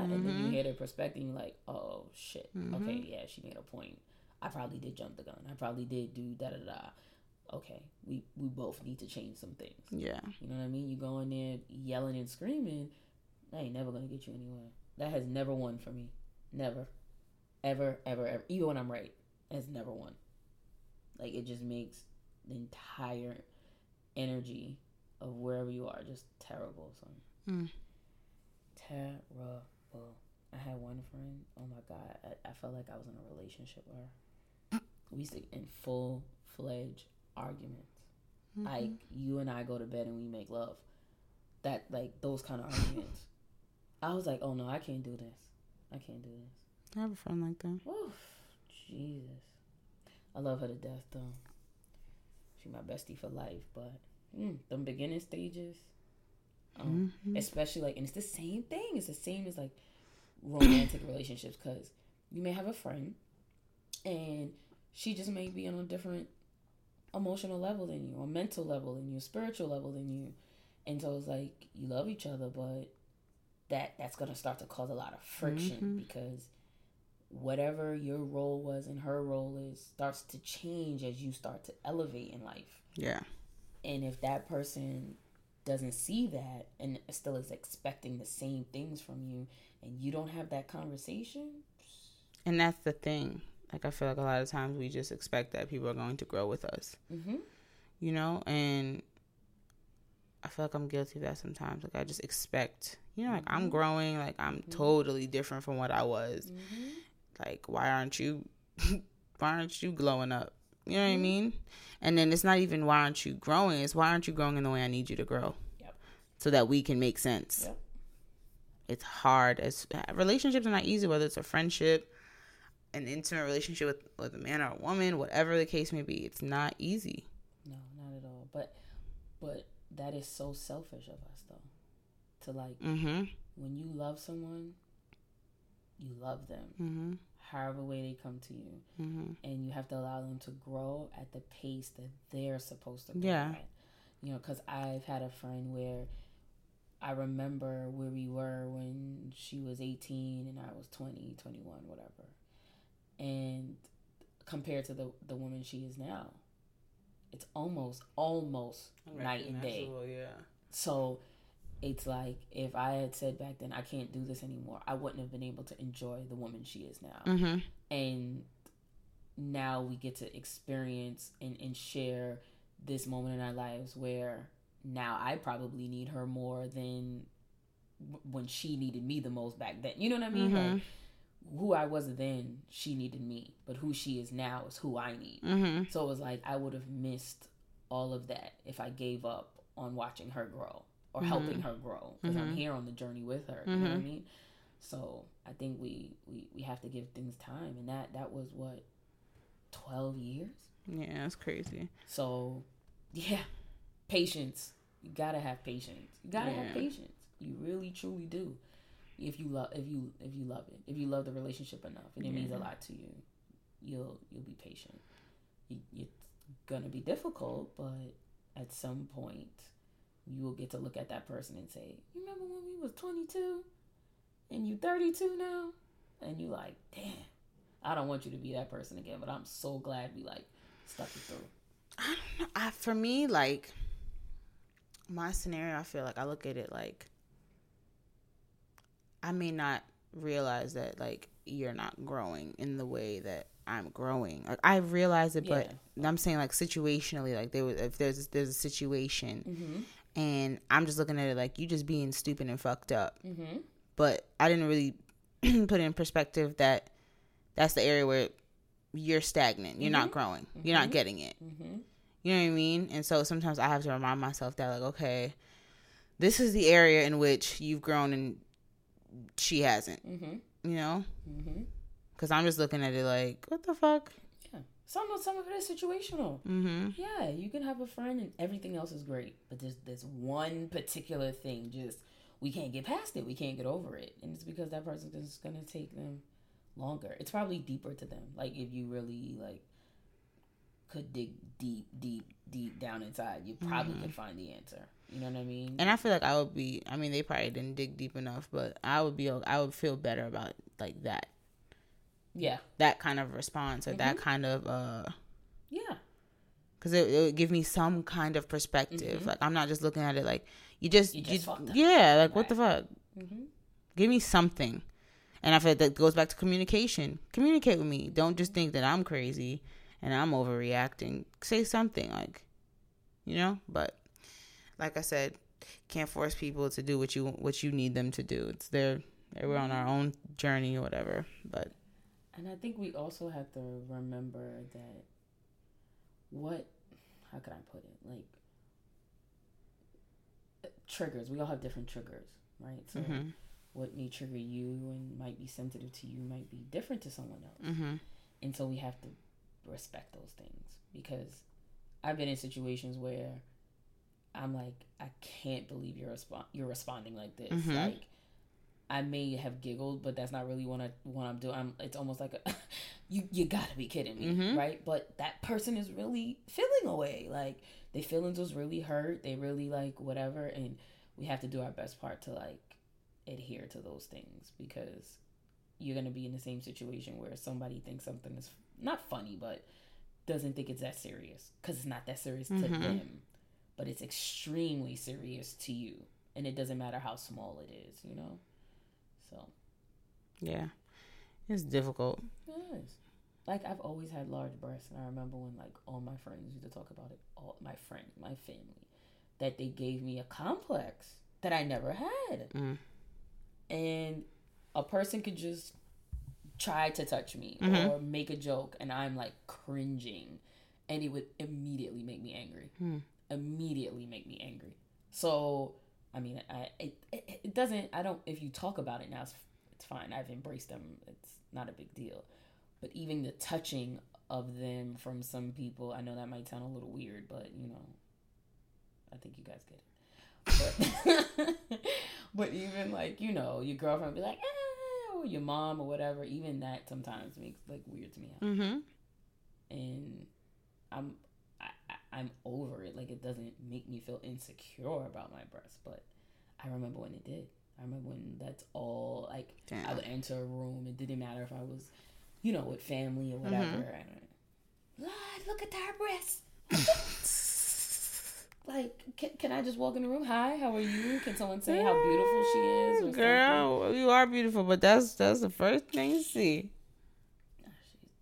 da, and then you Mhm. hear their perspective, and you're like, oh shit, Mhm. okay, yeah, she made a point. I probably did jump the gun. I probably did do da da da. Okay, we we both need to change some things. yeah, You know what I mean? You go in there yelling and screaming, that ain't never gonna get you anywhere. That has never won for me. Never. Ever, ever, ever. Even when I'm right, it has never won. Like it just makes the entire energy of wherever you are just terrible. So Mm. terrible. I had one friend. Oh my god, I, I felt like I was in a relationship with her. We used to in full fledged arguments Mm-hmm. like you and I go to bed and we make love. That like those kind of arguments. I was like, oh no, I can't do this. I can't do this. I have a friend like that. Oof, Jesus. I love her to death though. She my bestie for life, but mm, them beginning stages, um, Mhm. especially like, and it's the same thing. It's the same as like romantic relationships because you may have a friend, and she just may be on a different emotional level than you, or mental level than you, spiritual level than you, and so it's like you love each other, but that that's gonna start to cause a lot of friction Mhm. because whatever your role was and her role is starts to change as you start to elevate in life. Yeah, And if that person doesn't see that and still is expecting the same things from you and you don't have that conversation, and that's the thing. Like I feel like a lot of times we just expect that people are going to grow with us, mm-hmm. you know, and I feel like I'm guilty of that sometimes. Like I just expect, you know, like I'm Mhm. growing, like I'm totally different from what I was. Mm-hmm. Like why aren't you, why aren't you glowing up? You know what I Mhm. mean? And then it's not even why aren't you growing? It's why aren't you growing in the way I need you to grow? Yep. So that we can make sense. Yep. It's hard. As relationships are not easy, whether it's a friendship, an intimate relationship with, with a man or a woman, whatever the case may be. It's not easy. No, not at all. But but that is so selfish of us though. To like Mm-hmm. when you love someone, you love them. Mm-hmm. However way they come to you. Mm-hmm. and you have to allow them to grow at the pace that they're supposed to grow Yeah. at. You know, because I've had a friend where I remember where we were when she was 18 and I was 20, 21, whatever. And compared to the, the woman she is now, it's almost, almost night and day. Yeah. So it's like if I had said back then, I can't do this anymore, I wouldn't have been able to enjoy the woman she is now Mm-hmm. and now we get to experience and, and share this moment in our lives where now I probably need her more than w- when she needed me the most back then. You know what I mean? Mhm. Like who I was then, she needed me, but who she is now is who I need. Mm-hmm. So it was like I would have missed all of that if I gave up on watching her grow or Mhm. helping her grow because I'm Mhm. here on the journey with her. You know what I Mhm. mean? So I think we, we we have to give things time, and that that was what twelve years. Yeah, that's crazy. So yeah, patience. You gotta have patience. You gotta Yeah. have patience. You really truly do. If you love, if you if you love it, if you love the relationship enough, and it means a lot to you, you'll you'll be patient. You, it's gonna be difficult, but at some point, you will get to look at that person and say, "You remember when we was twenty two, and you thirty two now?" And you like, "Damn, I don't want you to be that person again." But I'm so glad we like stuck it through. I don't know. I, for me, like my scenario, I feel like I look at it like I may not realize that like you're not growing in the way that I'm growing. Like I realize it, but I'm saying like situationally, like there was if there's there's a situation Mm-hmm. And I'm just looking at it like you just being stupid and fucked up. Mm-hmm. But I didn't really put in perspective that that's the area where you're stagnant. You're not growing. You're not getting it. Mm-hmm. You know what I mean? And so sometimes I have to remind myself that, like, okay, this is the area in which you've grown and she hasn't, Mm-hmm. you know? Mm-hmm. Because I'm just looking at it like, what the fuck? Some of some of it is situational. Mm-hmm. Yeah, you can have a friend and everything else is great, but there's this one particular thing just we can't get past it. We can't get over it, and it's because that person is gonna take them longer. It's probably deeper to them. Like if you really like could dig deep, deep, deep down inside, you probably could find the answer. You know what I mean? And I feel like I would be, I mean, they probably didn't dig deep enough, but I would be, I would feel better about like that, yeah, that kind of response or that kind of, uh, yeah, because it, it would give me some kind of perspective. Like I'm not just looking at it like you just, You just up. yeah, like what the fuck? mm-hmm. Give me something. And I feel like that goes back to communication. Communicate with me. Don't just think that I'm crazy and I'm overreacting. Say something like, you know. But like I said, can't force people to do what you what you need them to do. It's their we're on our own journey or whatever. But And I think we also have to remember that what how can I put it? Like triggers. We all have different triggers, right? So mhm, what may trigger you and might be sensitive to you might be different to someone else. mhm, And so we have to respect those things because I've been in situations where I'm like, I can't believe you're respo- you're responding like this. Mhm. Like, I may have giggled, but that's not really what I what I'm doing. I'm, it's almost like a, you you gotta be kidding me, Mhm. right? But that person is really feeling away. Like their feelings was really hurt. They really like whatever, and we have to do our best part to like adhere to those things because you're gonna be in the same situation where somebody thinks something is not funny, but doesn't think it's that serious because it's not that serious to Mhm. them, but it's extremely serious to you, and it doesn't matter how small it is, you know. So yeah, it's difficult. yes, like I've always had large breasts, and I remember when like all my friends used to talk about it. All my friends, my family, that they gave me a complex that I never had. Mm. and a person could just try to touch me Mhm. or make a joke and i'm like cringing and it would immediately make me angry Hmm. immediately make me angry so i mean i it, it, it doesn't i don't if you talk about it now it's, it's fine. I've embraced them. It's not a big deal. But even the touching of them from some people i know that might sound a little weird but you know i think you guys get it. But, but even like you know your girlfriend be like eh, or your mom or whatever even that sometimes makes like weird to me. Mm-hmm. and i'm i'm over it. Like it doesn't make me feel insecure about my breasts but i remember when it did. I remember when that's all like i would enter a room it didn't matter if i was you know with family or mm-hmm. whatever and Lord, look at our breasts. Like can, can i just walk in the room? Hi how are you? Can someone say how beautiful she is or something? Girl, you are beautiful, but that's that's the first thing you see.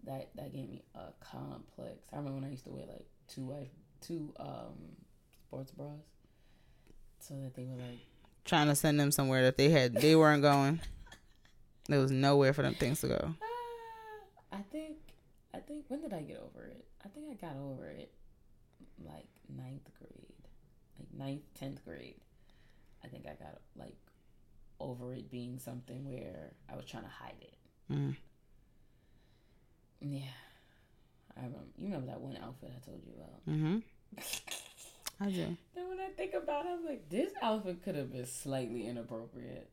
That that gave me a complex. I remember when I used to wear like two wife two um sports bras, so that they were like Trying to send them somewhere that they had they weren't going. There was nowhere for them things to go. ah, I think I think when did I get over it? I think I got over it like ninth grade, like ninth tenth grade. I think I got like over it being something where I was trying to hide it. Mm. Yeah, I remember. You remember that one outfit I told you about? Mm-hmm. I do. Then when I think about it, I'm like, this outfit could have been slightly inappropriate.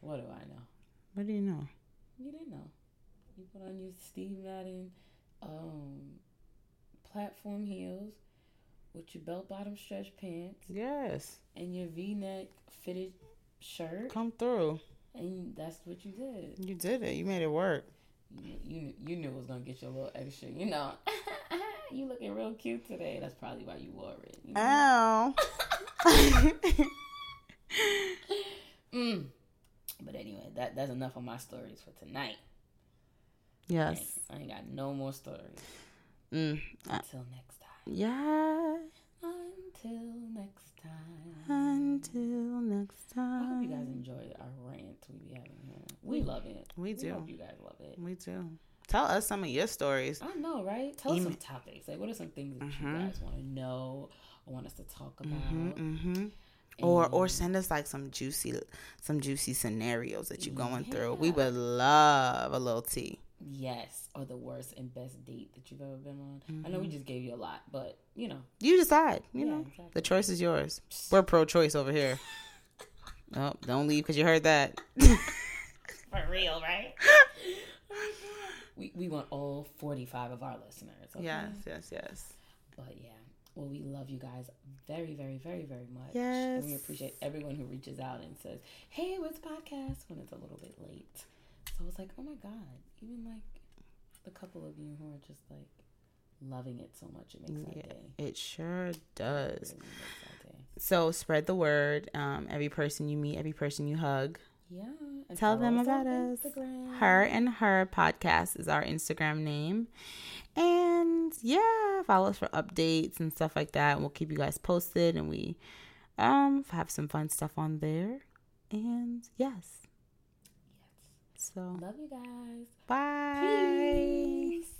What do I know? What do you know? You didn't know. You put on your Steve Madden um, platform heels with your belt bottom stretch pants Yes. and your V neck fitted shirt, Come through. and that's what you did. You did it. You made it work. You you, you knew it was gonna get you a little extra. You know, you looking real cute today. That's probably why you wore it. You know? Ow. Mm. But anyway, that that's enough of my stories for tonight. yes. I ain't got no more stories. Mm. Until next time. yeah. Until next time. Until next time. I hope you guys enjoy our rant we be having here. We love it. We do. hope you guys love it. We do. Tell us some of your stories. I know, right? Tell us some topics. Like, what are some things that Mhm. you guys want to know or want us to talk about? hmm hmm Or or send us like some juicy some juicy scenarios that you're going through. We would love a little tea. Yes, or the worst and best date that you've ever been on. I know we mm-hmm. just gave you a lot, but you know, You decide. You Yeah, know, exactly. the choice is yours. We're pro-choice over here. oh, don't leave because you heard that. for real, right? we we want all forty five of our listeners. Okay? Yes, yes, yes. But yeah, well, we love you guys very, very, very, very much. Yes. And we appreciate everyone who reaches out and says, "Hey, what's the podcast?" when it's a little bit late. So was like, oh my god, even like the couple of you who are just like loving it so much, it makes Yeah, day. it sure does. Really our day. So spread the word. Um, every person you meet, every person you hug, Yeah. tell them about us. Instagram. Her and Her podcast is our Instagram name. And yeah, follow us for updates and stuff like that. And We'll keep you guys posted and we um have some fun stuff on there. And. Yes. So Love you guys. bye. Peace.